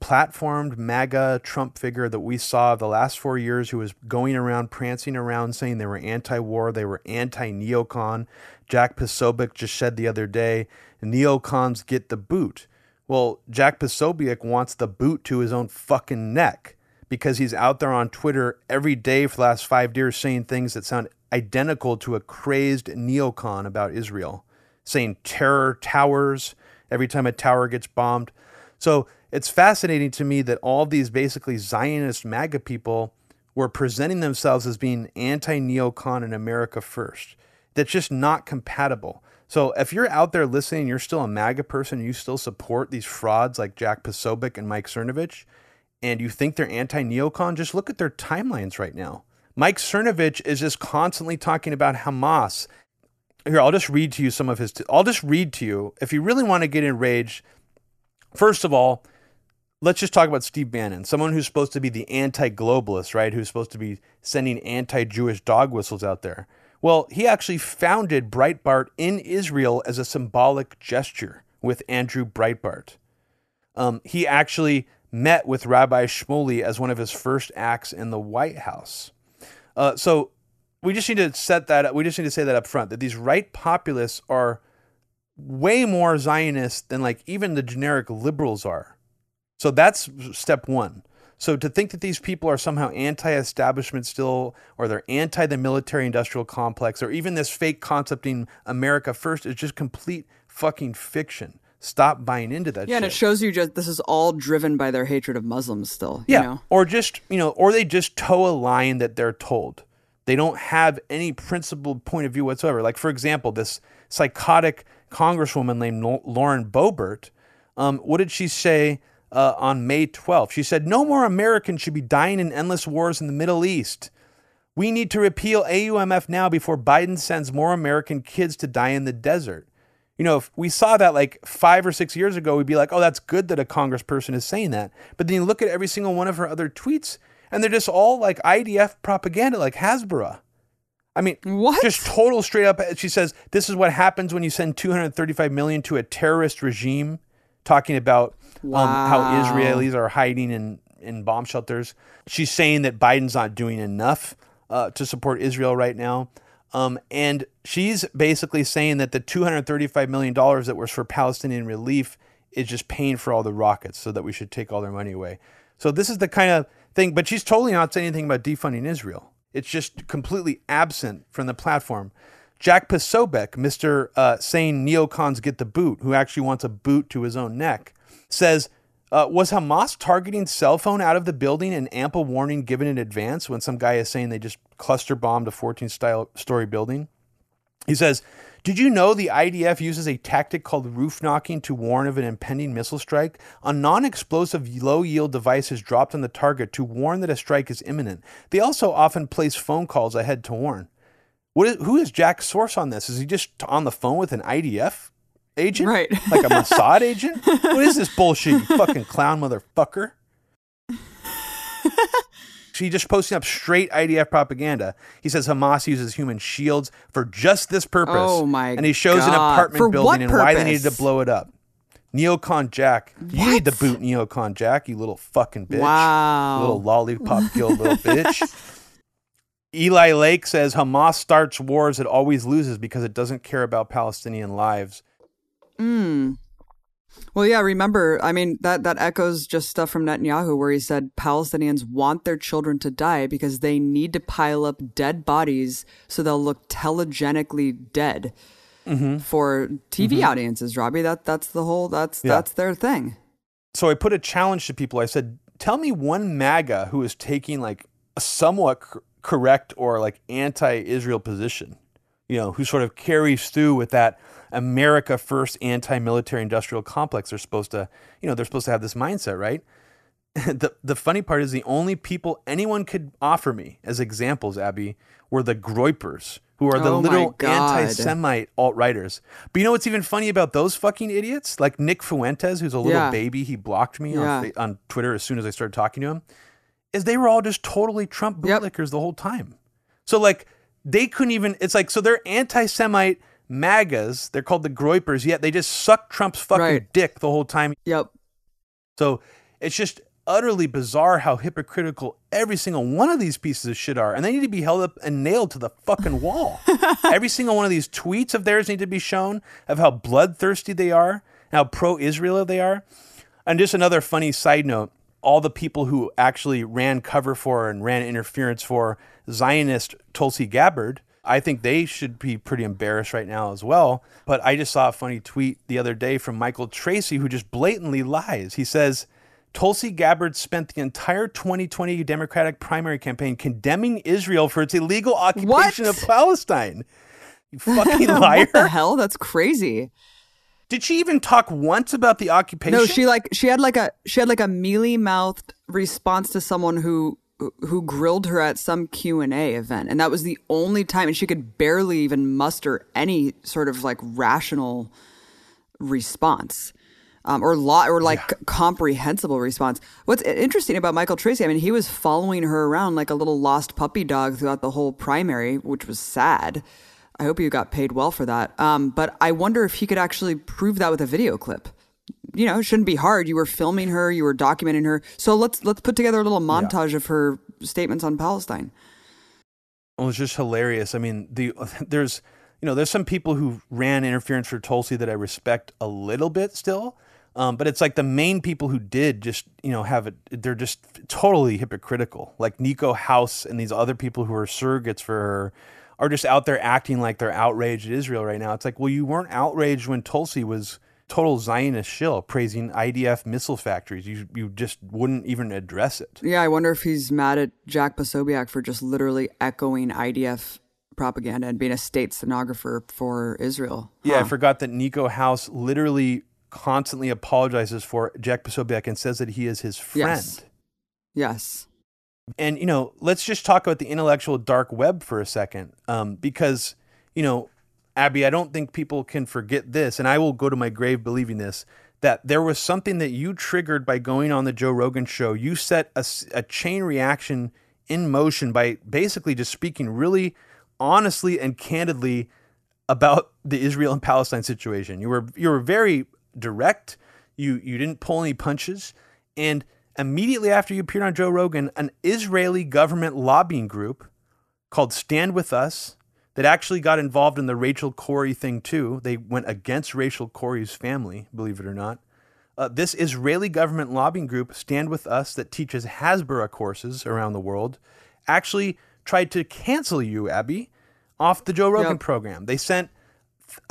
platformed MAGA Trump figure that we saw the last four years who was going around, prancing around, saying they were anti war, they were anti neocon. Jack Posobiec just said the other day, neocons get the boot. Well, Jack Posobiec wants the boot to his own fucking neck because he's out there on Twitter every day for the last five years saying things that sound identical to a crazed neocon about Israel, saying terror towers every time a tower gets bombed. So it's fascinating to me that all these basically Zionist MAGA people were presenting themselves as being anti neocon in America first. That's just not compatible. So if you're out there listening, you're still a MAGA person, you still support these frauds like Jack Posobiec and Mike Cernovich, and you think they're anti neocon, just look at their timelines right now. Mike Cernovich is just constantly talking about Hamas. Here, I'll just read to you some of his. I'll just read to you. If you really want to get enraged, first of all, let's just talk about Steve Bannon, someone who's supposed to be the anti globalist, right? Who's supposed to be sending anti Jewish dog whistles out there. Well, he actually founded Breitbart in Israel as a symbolic gesture with Andrew Breitbart. Um, he actually met with Rabbi Shmuley as one of his first acts in the White House. Uh, so we just need to set that up. We just need to say that up front that these right populists are way more Zionist than like even the generic liberals are. So that's step one. So to think that these people are somehow anti-establishment still, or they're anti the military-industrial complex, or even this fake concept in America first is just complete fucking fiction. stop buying into that yeah, shit. and it shows you just this is all driven by their hatred of Muslims still. Yeah. You know? Or just, you know, or they just toe a line that they're told. They don't have any principled point of view whatsoever. Like, for example, this psychotic congresswoman named Lauren Boebert, um, what did she say uh, on May 12th? She said, No more Americans should be dying in endless wars in the Middle East. We need to repeal AUMF now before Biden sends more American kids to die in the desert. You know, if we saw that like five or six years ago, we'd be like, oh, that's good that a congressperson is saying that. But then you look at every single one of her other tweets, and they're just all like IDF propaganda, like Hasbara. I mean, what? Just total straight up. She says this is what happens when you send 235 million to a terrorist regime, talking about wow. um, how Israelis are hiding in in bomb shelters. She's saying that Biden's not doing enough uh, to support Israel right now. Um, and she's basically saying that the $235 million that was for Palestinian relief is just paying for all the rockets so that we should take all their money away. So this is the kind of thing, but she's totally not saying anything about defunding Israel. It's just completely absent from the platform. Jack Posobiec, Mr. Uh, saying neocons get the boot, who actually wants a boot to his own neck, says uh, was Hamas targeting cell phone out of the building and ample warning given in advance when some guy is saying they just cluster bombed a 14 style story building? He says, Did you know the IDF uses a tactic called roof knocking to warn of an impending missile strike? A non explosive low yield device is dropped on the target to warn that a strike is imminent. They also often place phone calls ahead to warn. Who is Jack's source on this? Is he just on the phone with an IDF agent? Right. Like a Mossad agent? What is this bullshit, you fucking clown motherfucker? She just posting up straight IDF propaganda. He says Hamas uses human shields for just this purpose. Oh my And he shows God. an apartment For building and why they needed to blow it up. Neocon Jack. You need to boot Neocon Jack, you little fucking bitch. Wow. Little lollipop killed little bitch. Eli Lake says Hamas starts wars it always loses because it doesn't care about Palestinian lives. Mm. Well, yeah, remember, I mean, that, that echoes just stuff from Netanyahu where he said Palestinians want their children to die because they need to pile up dead bodies so they'll look telegenically dead Mm-hmm. for TV Mhm. audiences, Robbie. That that's the whole that's Yeah. that's their thing. So I put a challenge to people. I said, tell me one MAGA who is taking like a somewhat cor- correct or like anti Israel position, you know, who sort of carries through with that America first anti military industrial complex. They're supposed to, you know, they're supposed to have this mindset, right? the, the funny part is the only people anyone could offer me as examples, Abby, were the Groypers, who are the Oh little anti Semite alt righters. But you know what's even funny about those fucking idiots? Like Nick Fuentes, who's a little Yeah. baby, he blocked me Yeah. on, on Twitter as soon as I started talking to him, is they were all just totally Trump bootlickers the whole time. So, like, they couldn't even, it's like, so they're anti Semite MAGAs, they're called the Groypers, yet they just suck Trump's fucking Right. dick the whole time. Yep. So it's just utterly bizarre how hypocritical every single one of these pieces of shit are. And they need to be held up and nailed to the fucking wall. every single one of these tweets of theirs need to be shown of how bloodthirsty they are, how pro Israel they are. And just another funny side note all the people who actually ran cover for and ran interference for Zionist Tulsi Gabbard. I think they should be pretty embarrassed right now as well. But I just saw a funny tweet the other day from Michael Tracey who just blatantly lies. He says Tulsi Gabbard spent the entire 2020 Democratic primary campaign condemning Israel for its illegal occupation of Palestine. You fucking liar. what the hell? That's crazy. Did she even talk once about the occupation? No, she like she had like a she had like a mealy mouthed response to someone who who grilled her at some Q and A event, and that was the only time, and she could barely even muster any sort of like rational response. Um, or law or like c- comprehensible response. What's interesting about Michael Tracey? I mean, he was following her around like a little lost puppy dog throughout the whole primary, which was sad. I hope you got paid well for that. Um, but I wonder if he could actually prove that with a video clip. You know, it shouldn't be hard. You were filming her, you were documenting her. So let's let's put together a little montage of her statements on Palestine. Well, it's just hilarious. I mean, the there's you know there's some people who ran interference for Tulsi that I respect a little bit still, um, but it's like the main people who did just you know have it. They're just totally hypocritical. Like Niko House and these other people who are surrogates for her are just out there acting like they're outraged at Israel right now. It's like, well, you weren't outraged when Tulsi was total Zionist shill praising IDF missile factories. You you just wouldn't even address it. Yeah, I wonder if he's mad at Jack Posobiec for just literally echoing IDF propaganda and being a state stenographer for Israel. Huh. Yeah, I forgot that Niko House literally constantly apologizes for Jack Posobiec and says that he is his friend. Yes. yes. And you know, let's just talk about the intellectual dark web for a second, um, because you know Abby, I don't think people can forget this, and I will go to my grave believing this that there was something that you triggered by going on the Joe Rogan show. You set a, a chain reaction in motion by basically just speaking really honestly and candidly about the Israel and Palestine situation. You were you were very direct. You you didn't pull any punches, and immediately after you appeared on Joe Rogan, an Israeli government lobbying group called Stand With Us that actually got involved in the Rachel Corrie thing too. They went against Rachel Corrie's family, believe it or not. Uh, this Israeli government lobbying group, Stand With Us, that teaches Hasbara courses around the world, actually tried to cancel you, Abby, off the Joe Rogan yep. program. They sent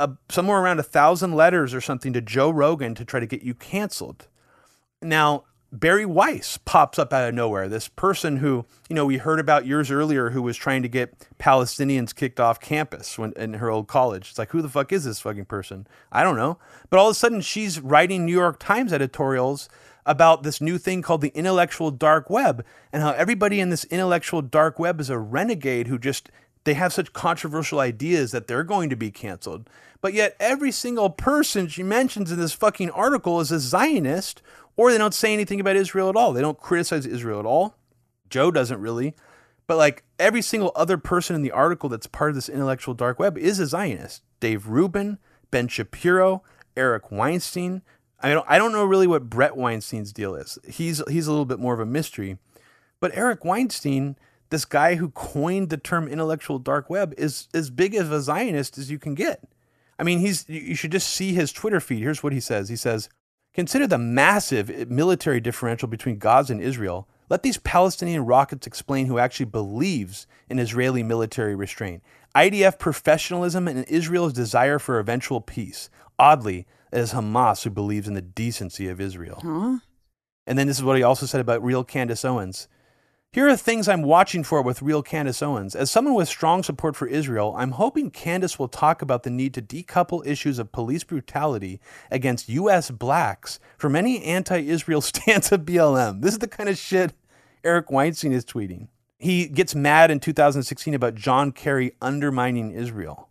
a, somewhere around a thousand letters or something to Joe Rogan to try to get you canceled. Now, Bari Weiss pops up out of nowhere. This person who, you know, we heard about years earlier who was trying to get Palestinians kicked off campus when, in her old college. It's like, who the fuck is this fucking person? I don't know. But all of a sudden, she's writing New York Times editorials about this new thing called the intellectual dark web and how everybody in this intellectual dark web is a renegade who just they have such controversial ideas that they're going to be canceled. But yet every single person she mentions in this fucking article is a Zionist or they don't say anything about Israel at all. They don't criticize Israel at all. Joe doesn't really. But like every single other person in the article that's part of this intellectual dark web is a Zionist. Dave Rubin, Ben Shapiro, Eric Weinstein. I don't I don't know really what Brett Weinstein's deal is. He's he's a little bit more of a mystery. But Eric Weinstein, this guy who coined the term intellectual dark web, is as big of a Zionist as you can get. I mean, he's you should just see his Twitter feed. Here's what he says. He says, Consider the massive eh, military differential between Gaza and Israel. Let these Palestinian rockets explain who actually believes in Israeli military restraint. IDF professionalism and Israel's desire for eventual peace. Oddly, it is Hamas who believes in the decency of Israel. Huh? And then this is what he also said about real Candace Owens. Here are things I'm watching for with real Candace Owens. As someone with strong support for Israel, I'm hoping Candace will talk about the need to decouple issues of police brutality against U.S. blacks from any anti Israel stance of BLM. This is the kind of shit Eric Weinstein is tweeting. He gets mad in 2016 about John Kerry undermining Israel,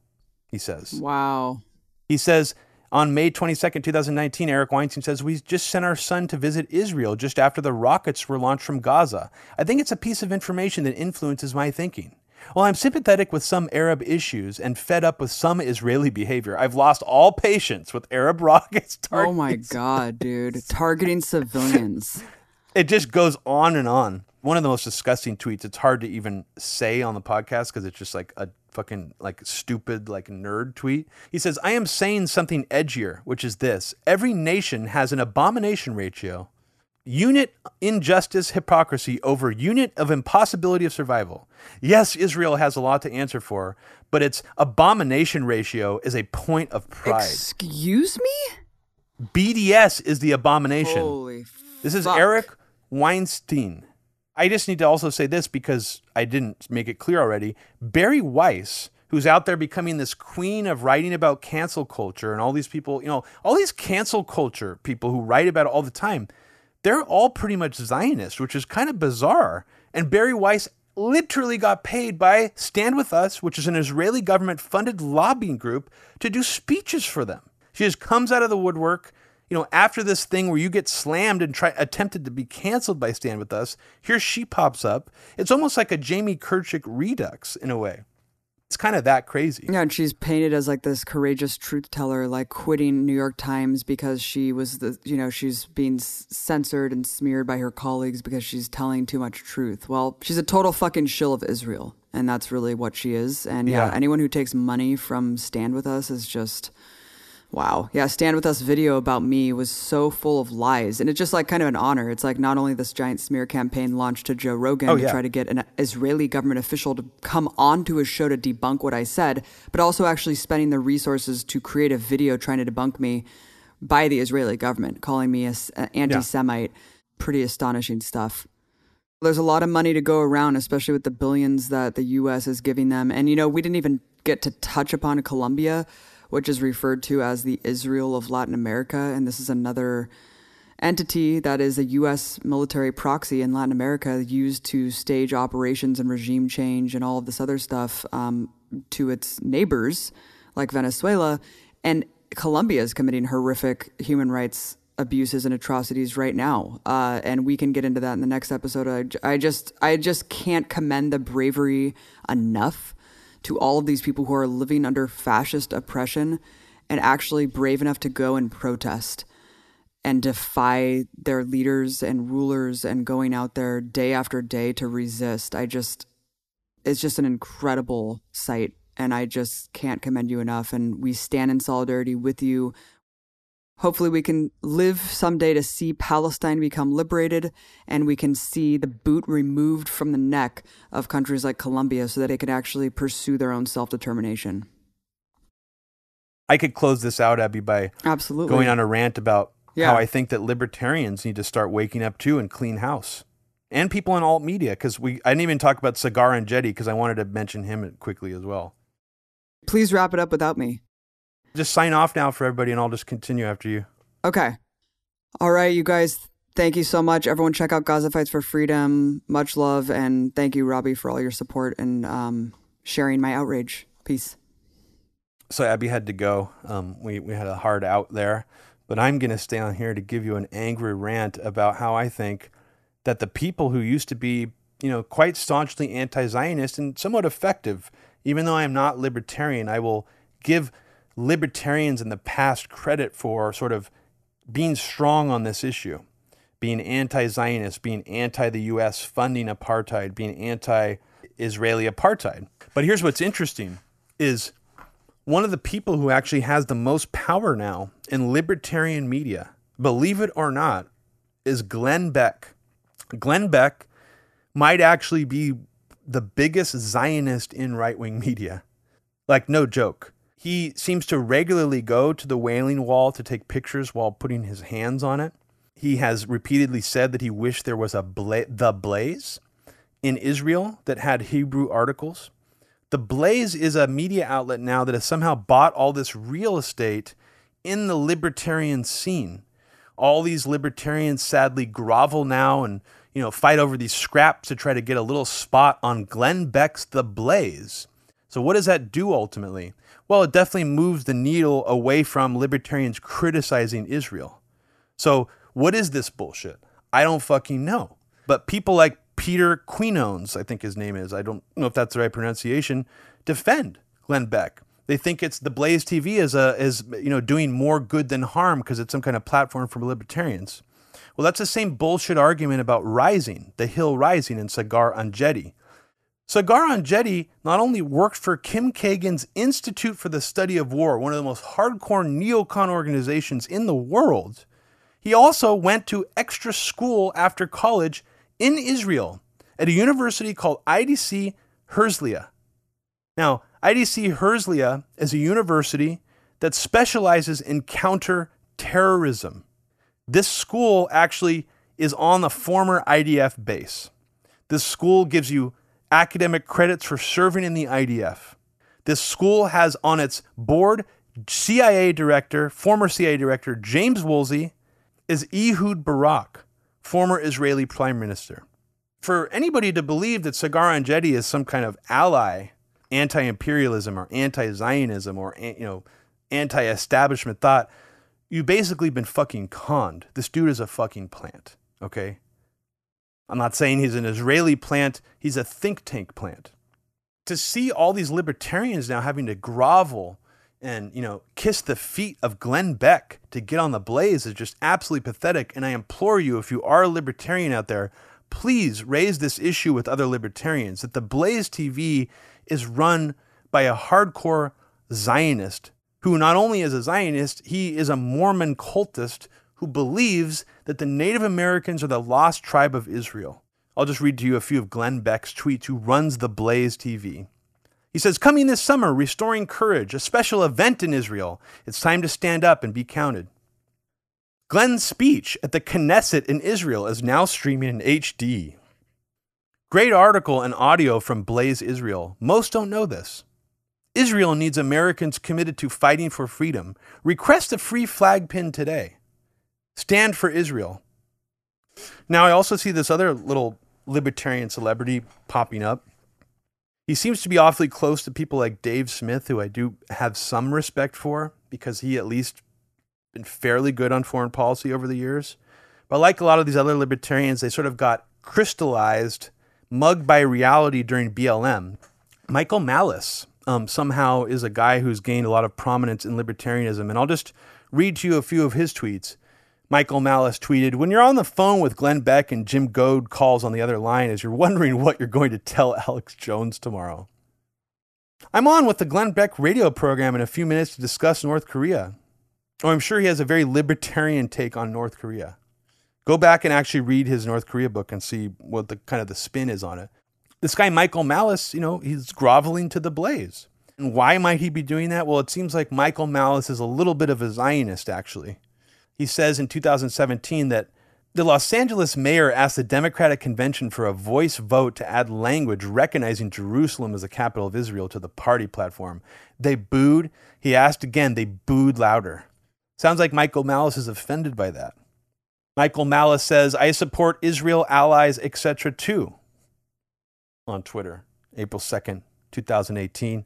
he says. Wow. He says, on May 22nd, 2019, Eric Weinstein says, We just sent our son to visit Israel just after the rockets were launched from Gaza. I think it's a piece of information that influences my thinking. While I'm sympathetic with some Arab issues and fed up with some Israeli behavior, I've lost all patience with Arab rockets targeting. Oh my God, dude. Targeting civilians. it just goes on and on. One of the most disgusting tweets. It's hard to even say on the podcast because it's just like a fucking like stupid like nerd tweet. He says, "I am saying something edgier, which is this: every nation has an abomination ratio, unit injustice hypocrisy over unit of impossibility of survival. Yes, Israel has a lot to answer for, but its abomination ratio is a point of pride. Excuse me? BDS is the abomination. Holy This is. Eric Weinstein. I just need to also say this because I didn't make it clear already. Bari Weiss, who's out there becoming this queen of writing about cancel culture and all these people, you know, all these cancel culture people who write about it all the time, they're all pretty much Zionist, which is kind of bizarre. And Bari Weiss literally got paid by Stand With Us, which is an Israeli government funded lobbying group, to do speeches for them. She just comes out of the woodwork you know, after this thing where you get slammed and try attempted to be canceled by Stand With Us, here she pops up. It's almost like a Jamie Kirchick redux in a way. It's kind of that crazy. Yeah, and she's painted as like this courageous truth teller, like quitting New York Times because she was the, you know, she's being censored and smeared by her colleagues because she's telling too much truth. Well, she's a total fucking shill of Israel, and that's really what she is. And yeah, yeah. anyone who takes money from Stand With Us is just Wow. Yeah, Stand With Us video about me was so full of lies. And it's just like kind of an honor. It's like not only this giant smear campaign launched to Joe Rogan oh, to try to get an Israeli government official to come onto his show to debunk what I said, but also actually spending the resources to create a video trying to debunk me by the Israeli government, calling me a, an anti-Semite. Yeah. Pretty astonishing stuff. There's a lot of money to go around, especially with the billions that the U.S. is giving them. And you know, we didn't even get to touch upon Colombia, which is referred to as the Israel of Latin America, and this is another entity that is a U.S. military proxy in Latin America used to stage operations and regime change and all of this other stuff um, to its neighbors like Venezuela. And Colombia is committing horrific human rights abuses and atrocities right now. Uh, and we can get into that in the next episode. I, I just I just can't commend the bravery enough to all of these people who are living under fascist oppression and actually brave enough to go and protest and defy their leaders and rulers and going out there day after day to resist. I just, it's just an incredible sight. And I just can't commend you enough. And we stand in solidarity with you. Hopefully, we can live someday to see Palestine become liberated and we can see the boot removed from the neck of countries like Colombia so that they can actually pursue their own self determination. I could close this out, Abby, by absolutely going on a rant about yeah. how I think that libertarians need to start waking up too and clean house. And people in alt media, because we I didn't even talk about Saagar and Enjeti because I wanted to mention him quickly as well. Please wrap it up without me. Just sign off now for everybody, and I'll just continue after you. Okay. All right, you guys. Thank you so much. Everyone, check out Gaza Fights for Freedom. Much love, and thank you, Robbie, for all your support and um, sharing my outrage. Peace. So Abby had to go. Um, we we had a hard out there. But I'm going to stay on here to give you an angry rant about how I think that the people who used to be, you know, quite staunchly anti-Zionist and somewhat effective, even though I am not libertarian, I will give libertarians in the past credit for sort of being strong on this issue, being anti-Zionist, being anti the US funding apartheid, being anti-Israeli apartheid. But here's what's interesting is one of the people who actually has the most power now in libertarian media, believe it or not, is Glenn Beck. Glenn Beck might actually be the biggest Zionist in right wing media. Like, no joke. He seems to regularly go to the Wailing Wall to take pictures while putting his hands on it. He has repeatedly said that he wished there was a bla- the Blaze in Israel that had Hebrew articles. The Blaze is a media outlet now that has somehow bought all this real estate in the libertarian scene. All these libertarians sadly grovel now and you know fight over these scraps to try to get a little spot on Glenn Beck's The Blaze. So what does that do ultimately? Well, it definitely moves the needle away from libertarians criticizing Israel. So what is this bullshit? I don't fucking know. But people like Peter Quinones, I think his name is. I don't know if that's the right pronunciation. Defend Glenn Beck. They think it's the Blaze TV is a is you know doing more good than harm because it's some kind of platform for libertarians. Well, that's the same bullshit argument about Rising, the Hill Rising, and Saagar Enjeti. Saagar Enjeti not only worked for Kim Kagan's Institute for the Study of War, one of the most hardcore neocon organizations in the world, he also went to extra school after college in Israel at a university called IDC Herzliya. Now, IDC Herzliya is a university that specializes in counter-terrorism. This school actually is on the former IDF base. This school gives you academic credits for serving in the IDF. This school has on its board CIA director, former CIA director James Woolsey, is Ehud Barak, former Israeli prime minister. For anybody to believe that Saagar Enjeti is some kind of ally, anti-imperialism or anti-Zionism or you know anti-establishment thought, you've basically been fucking conned. This dude is a fucking plant, okay? I'm not saying he's an Israeli plant, he's a think tank plant. To see all these libertarians now having to grovel and you know kiss the feet of Glenn Beck to get on the blaze is just absolutely pathetic. And I implore you, if you are a libertarian out there, please raise this issue with other libertarians that the Blaze TV is run by a hardcore Zionist who not only is a Zionist, he is a Mormon cultist who believes that the Native Americans are the lost tribe of Israel. I'll just read to you a few of Glenn Beck's tweets, who runs the Blaze TV. He says, Coming this summer, Restoring Courage, a special event in Israel. It's time to stand up and be counted. Glenn's speech at the Knesset in Israel is now streaming in HD. Great article and audio from Blaze Israel. Most don't know this. Israel needs Americans committed to fighting for freedom. Request a free flag pin today. Stand for Israel. Now, I also see this other little libertarian celebrity popping up. He seems to be awfully close to people like Dave Smith, who I do have some respect for because he at least been fairly good on foreign policy over the years. But like a lot of these other libertarians, they sort of got crystallized, mugged by reality during BLM. Michael Malice um, somehow is a guy who's gained a lot of prominence in libertarianism. And I'll just read to you a few of his tweets. Michael Malice tweeted, When you're on the phone with Glenn Beck and Jim Goad calls on the other line as you're wondering what you're going to tell Alex Jones tomorrow. I'm on with the Glenn Beck radio program in a few minutes to discuss North Korea. Oh, I'm sure he has a very libertarian take on North Korea. Go back and actually read his North Korea book and see what the kind of the spin is on it. This guy, Michael Malice, you know, he's groveling to the blaze. And why might he be doing that? Well, it seems like Michael Malice is a little bit of a Zionist, actually. He says in 2017 that the Los Angeles mayor asked the Democratic convention for a voice vote to add language recognizing Jerusalem as the capital of Israel to the party platform. They booed. He asked again. They booed louder. Sounds like Michael Malice is offended by that. Michael Malice says, I support Israel allies, etc., too, on Twitter, April 2nd, 2018.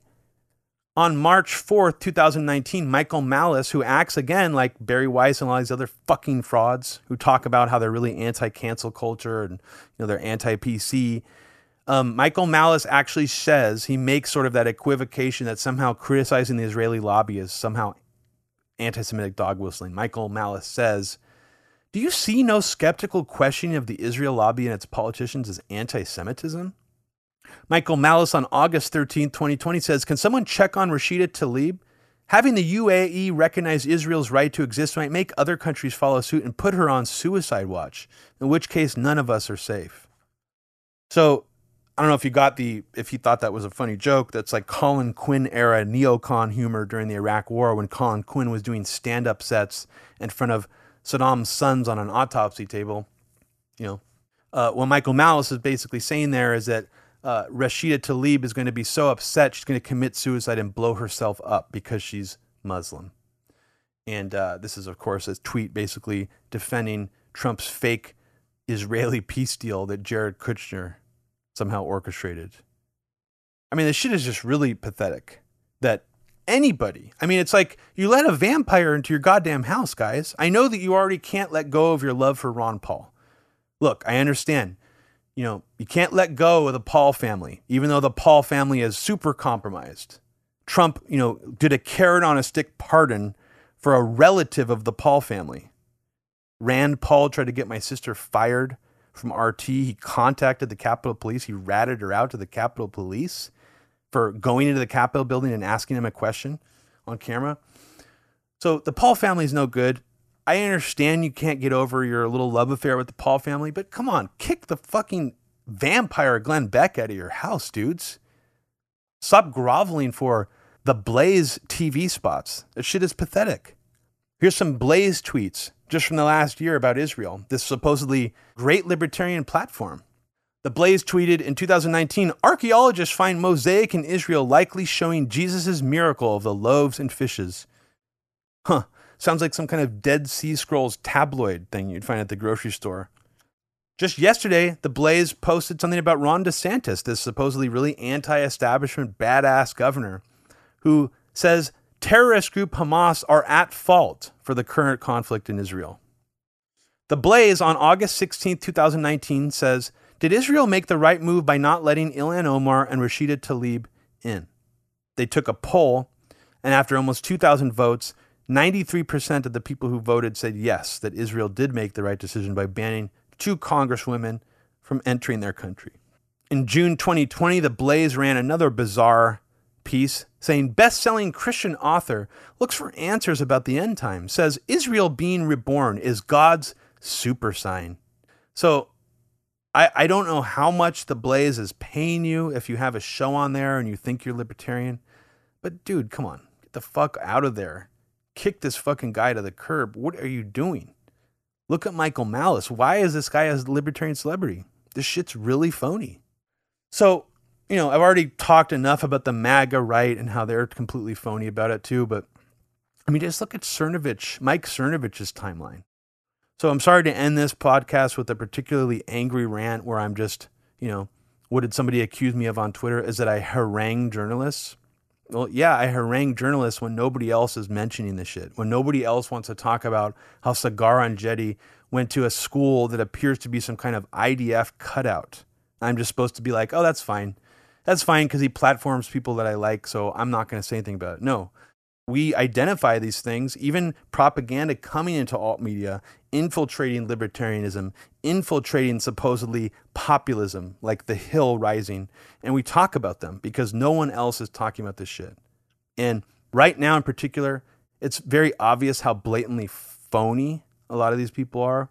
On March 4th, 2019, Michael Malice, who acts again like Bari Weiss and all these other fucking frauds who talk about how they're really anti cancel culture and you know they're anti PC. Um, Michael Malice actually says he makes sort of that equivocation that somehow criticizing the Israeli lobby is somehow anti Semitic dog whistling. Michael Malice says, Do you see no skeptical questioning of the Israel lobby and its politicians as anti Semitism? Michael Malice on August 13, 2020 says, Can someone check on Rashida Tlaib? Having the UAE recognize Israel's right to exist might make other countries follow suit and put her on suicide watch, in which case none of us are safe. So I don't know if you got the if you thought that was a funny joke. That's like Colin Quinn era neocon humor during the Iraq War when Colin Quinn was doing stand up sets in front of Saddam's sons on an autopsy table. You know, uh, what Michael Malice is basically saying there is that uh, Rashida Tlaib is going to be so upset she's going to commit suicide and blow herself up because she's Muslim. And uh, this is, of course, a tweet basically defending Trump's fake Israeli peace deal that Jared Kushner somehow orchestrated. I mean, this shit is just really pathetic that anybody, I mean, it's like you let a vampire into your goddamn house, guys. I know that you already can't let go of your love for Ron Paul. Look, I understand you know, you can't let go of the Paul family, even though the Paul family is super compromised. Trump, you know, did a carrot on a stick pardon for a relative of the Paul family. Rand Paul tried to get my sister fired from RT. He contacted the Capitol Police. He ratted her out to the Capitol Police for going into the Capitol building and asking him a question on camera. So the Paul family is no good. I understand you can't get over your little love affair with the Paul family, but come on, kick the fucking vampire Glenn Beck out of your house, dudes. Stop groveling for the Blaze TV spots. That shit is pathetic. Here's some Blaze tweets just from the last year about Israel, this supposedly great libertarian platform. The Blaze tweeted in 2019 archaeologists find mosaic in Israel likely showing Jesus' miracle of the loaves and fishes. Huh. Sounds like some kind of Dead Sea Scrolls tabloid thing you'd find at the grocery store. Just yesterday, The Blaze posted something about Ron DeSantis, this supposedly really anti establishment badass governor, who says terrorist group Hamas are at fault for the current conflict in Israel. The Blaze on August 16, 2019 says, Did Israel make the right move by not letting Ilhan Omar and Rashida Tlaib in? They took a poll, and after almost 2,000 votes, 93% of the people who voted said yes, that Israel did make the right decision by banning two congresswomen from entering their country. In June 2020, The Blaze ran another bizarre piece saying best selling Christian author looks for answers about the end time, says Israel being reborn is God's super sign. So I, I don't know how much The Blaze is paying you if you have a show on there and you think you're libertarian, but dude, come on, get the fuck out of there kick this fucking guy to the curb. What are you doing? Look at Michael Malice. Why is this guy a libertarian celebrity? This shit's really phony. So, you know, I've already talked enough about the MAGA right and how they're completely phony about it too, but I mean, just look at Cernovich, Mike Cernovich's timeline. So I'm sorry to end this podcast with a particularly angry rant where I'm just, you know, what did somebody accuse me of on Twitter? Is that I harangue journalists? Well, yeah, I harangue journalists when nobody else is mentioning the shit, when nobody else wants to talk about how Saagar Enjeti went to a school that appears to be some kind of IDF cutout. I'm just supposed to be like, oh, that's fine. That's fine because he platforms people that I like, so I'm not going to say anything about it. No, we identify these things, even propaganda coming into alt media, infiltrating libertarianism, infiltrating supposedly populism, like the hill rising, and we talk about them because no one else is talking about this shit. And right now, in particular, it's very obvious how blatantly phony a lot of these people are.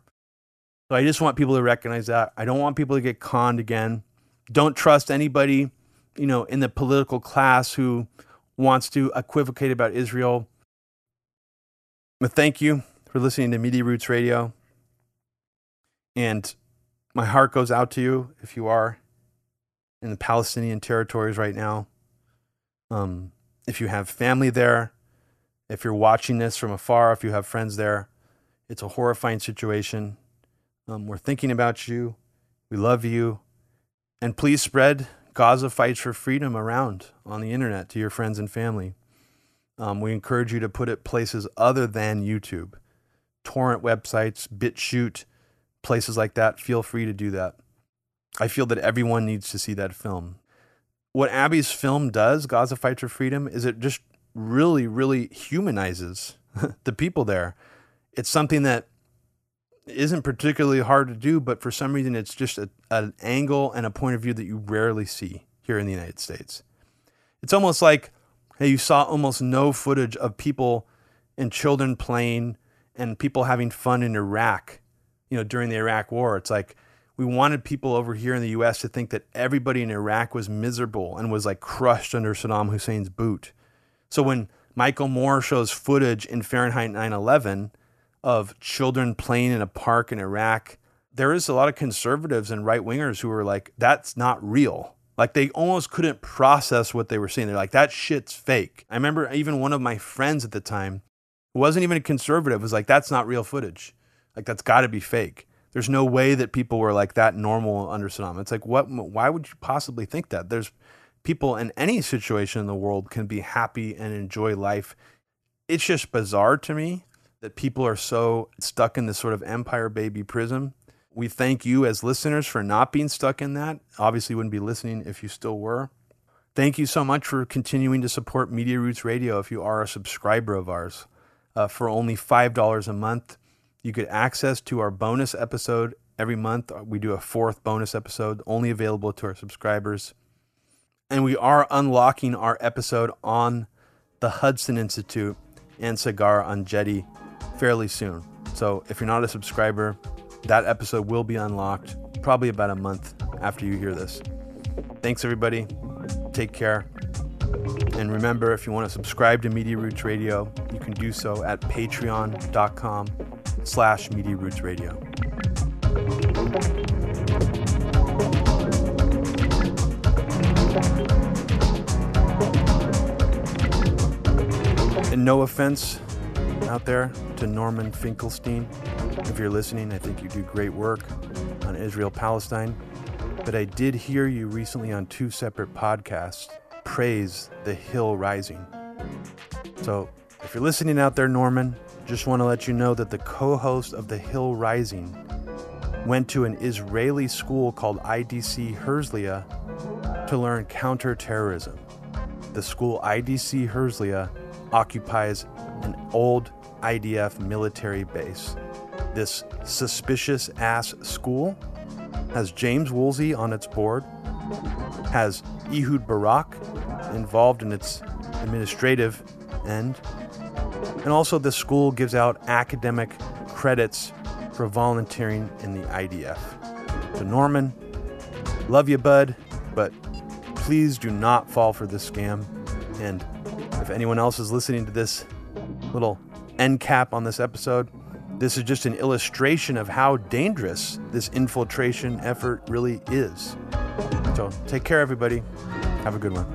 So I just want people to recognize that. I don't want people to get conned again. Don't trust anybody, you know, in the political class who wants to equivocate about Israel. But thank you for listening to Media Roots Radio. And my heart goes out to you if you are in the Palestinian territories right now. Um, if you have family there, if you're watching this from afar, if you have friends there, it's a horrifying situation. Um, we're thinking about you. We love you. And please spread Gaza Fights for Freedom around on the internet to your friends and family. Um, we encourage you to put it places other than YouTube, torrent websites, BitChute, places like that. Feel free to do that. I feel that everyone needs to see that film. What Abby's film does, Gaza Fights for Freedom, is it just really, really humanizes the people there. It's something that isn't particularly hard to do, but for some reason, it's just a, an angle and a point of view that you rarely see here in the United States. It's almost like hey, you saw almost no footage of people and children playing and people having fun in Iraq, you know, during the Iraq War. It's like we wanted people over here in the US to think that everybody in Iraq was miserable and was like crushed under Saddam Hussein's boot. So when Michael Moore shows footage in Fahrenheit 9 11 of children playing in a park in Iraq, there is a lot of conservatives and right wingers who are like, that's not real. Like they almost couldn't process what they were seeing. They're like, that shit's fake. I remember even one of my friends at the time, who wasn't even a conservative, was like, that's not real footage. Like that's got to be fake. There's no way that people were like that normal under Saddam. It's like, what? Why would you possibly think that? There's people in any situation in the world can be happy and enjoy life. It's just bizarre to me that people are so stuck in this sort of empire baby prism. We thank you as listeners for not being stuck in that. Obviously, wouldn't be listening if you still were. Thank you so much for continuing to support Media Roots Radio if you are a subscriber of ours. Uh, for only $5 a month, you get access to our bonus episode every month. We do a fourth bonus episode only available to our subscribers. And we are unlocking our episode on the Hudson Institute and Saagar on Enjeti fairly soon. So if you're not a subscriber, that episode will be unlocked probably about a month after you hear this. Thanks, everybody. Take care. And remember, if you want to subscribe to Media Roots Radio, you can do so at patreon.com slash Media Roots Radio. And no offense out there to Norman Finkelstein. If you're listening, I think you do great work on Israel Palestine. But I did hear you recently on two separate podcasts praise the hill rising. So if you're listening out there, Norman, just want to let you know that the co host of The Hill Rising went to an Israeli school called IDC Herzliya to learn counterterrorism. The school IDC Herzliya occupies an old IDF military base. This suspicious ass school has James Woolsey on its board, has Ehud Barak involved in its administrative end, and also the school gives out academic credits for volunteering in the IDF. So, Norman, love you, bud, but please do not fall for this scam. And if anyone else is listening to this little end cap on this episode, this is just an illustration of how dangerous this infiltration effort really is. So take care, everybody. Have a good one.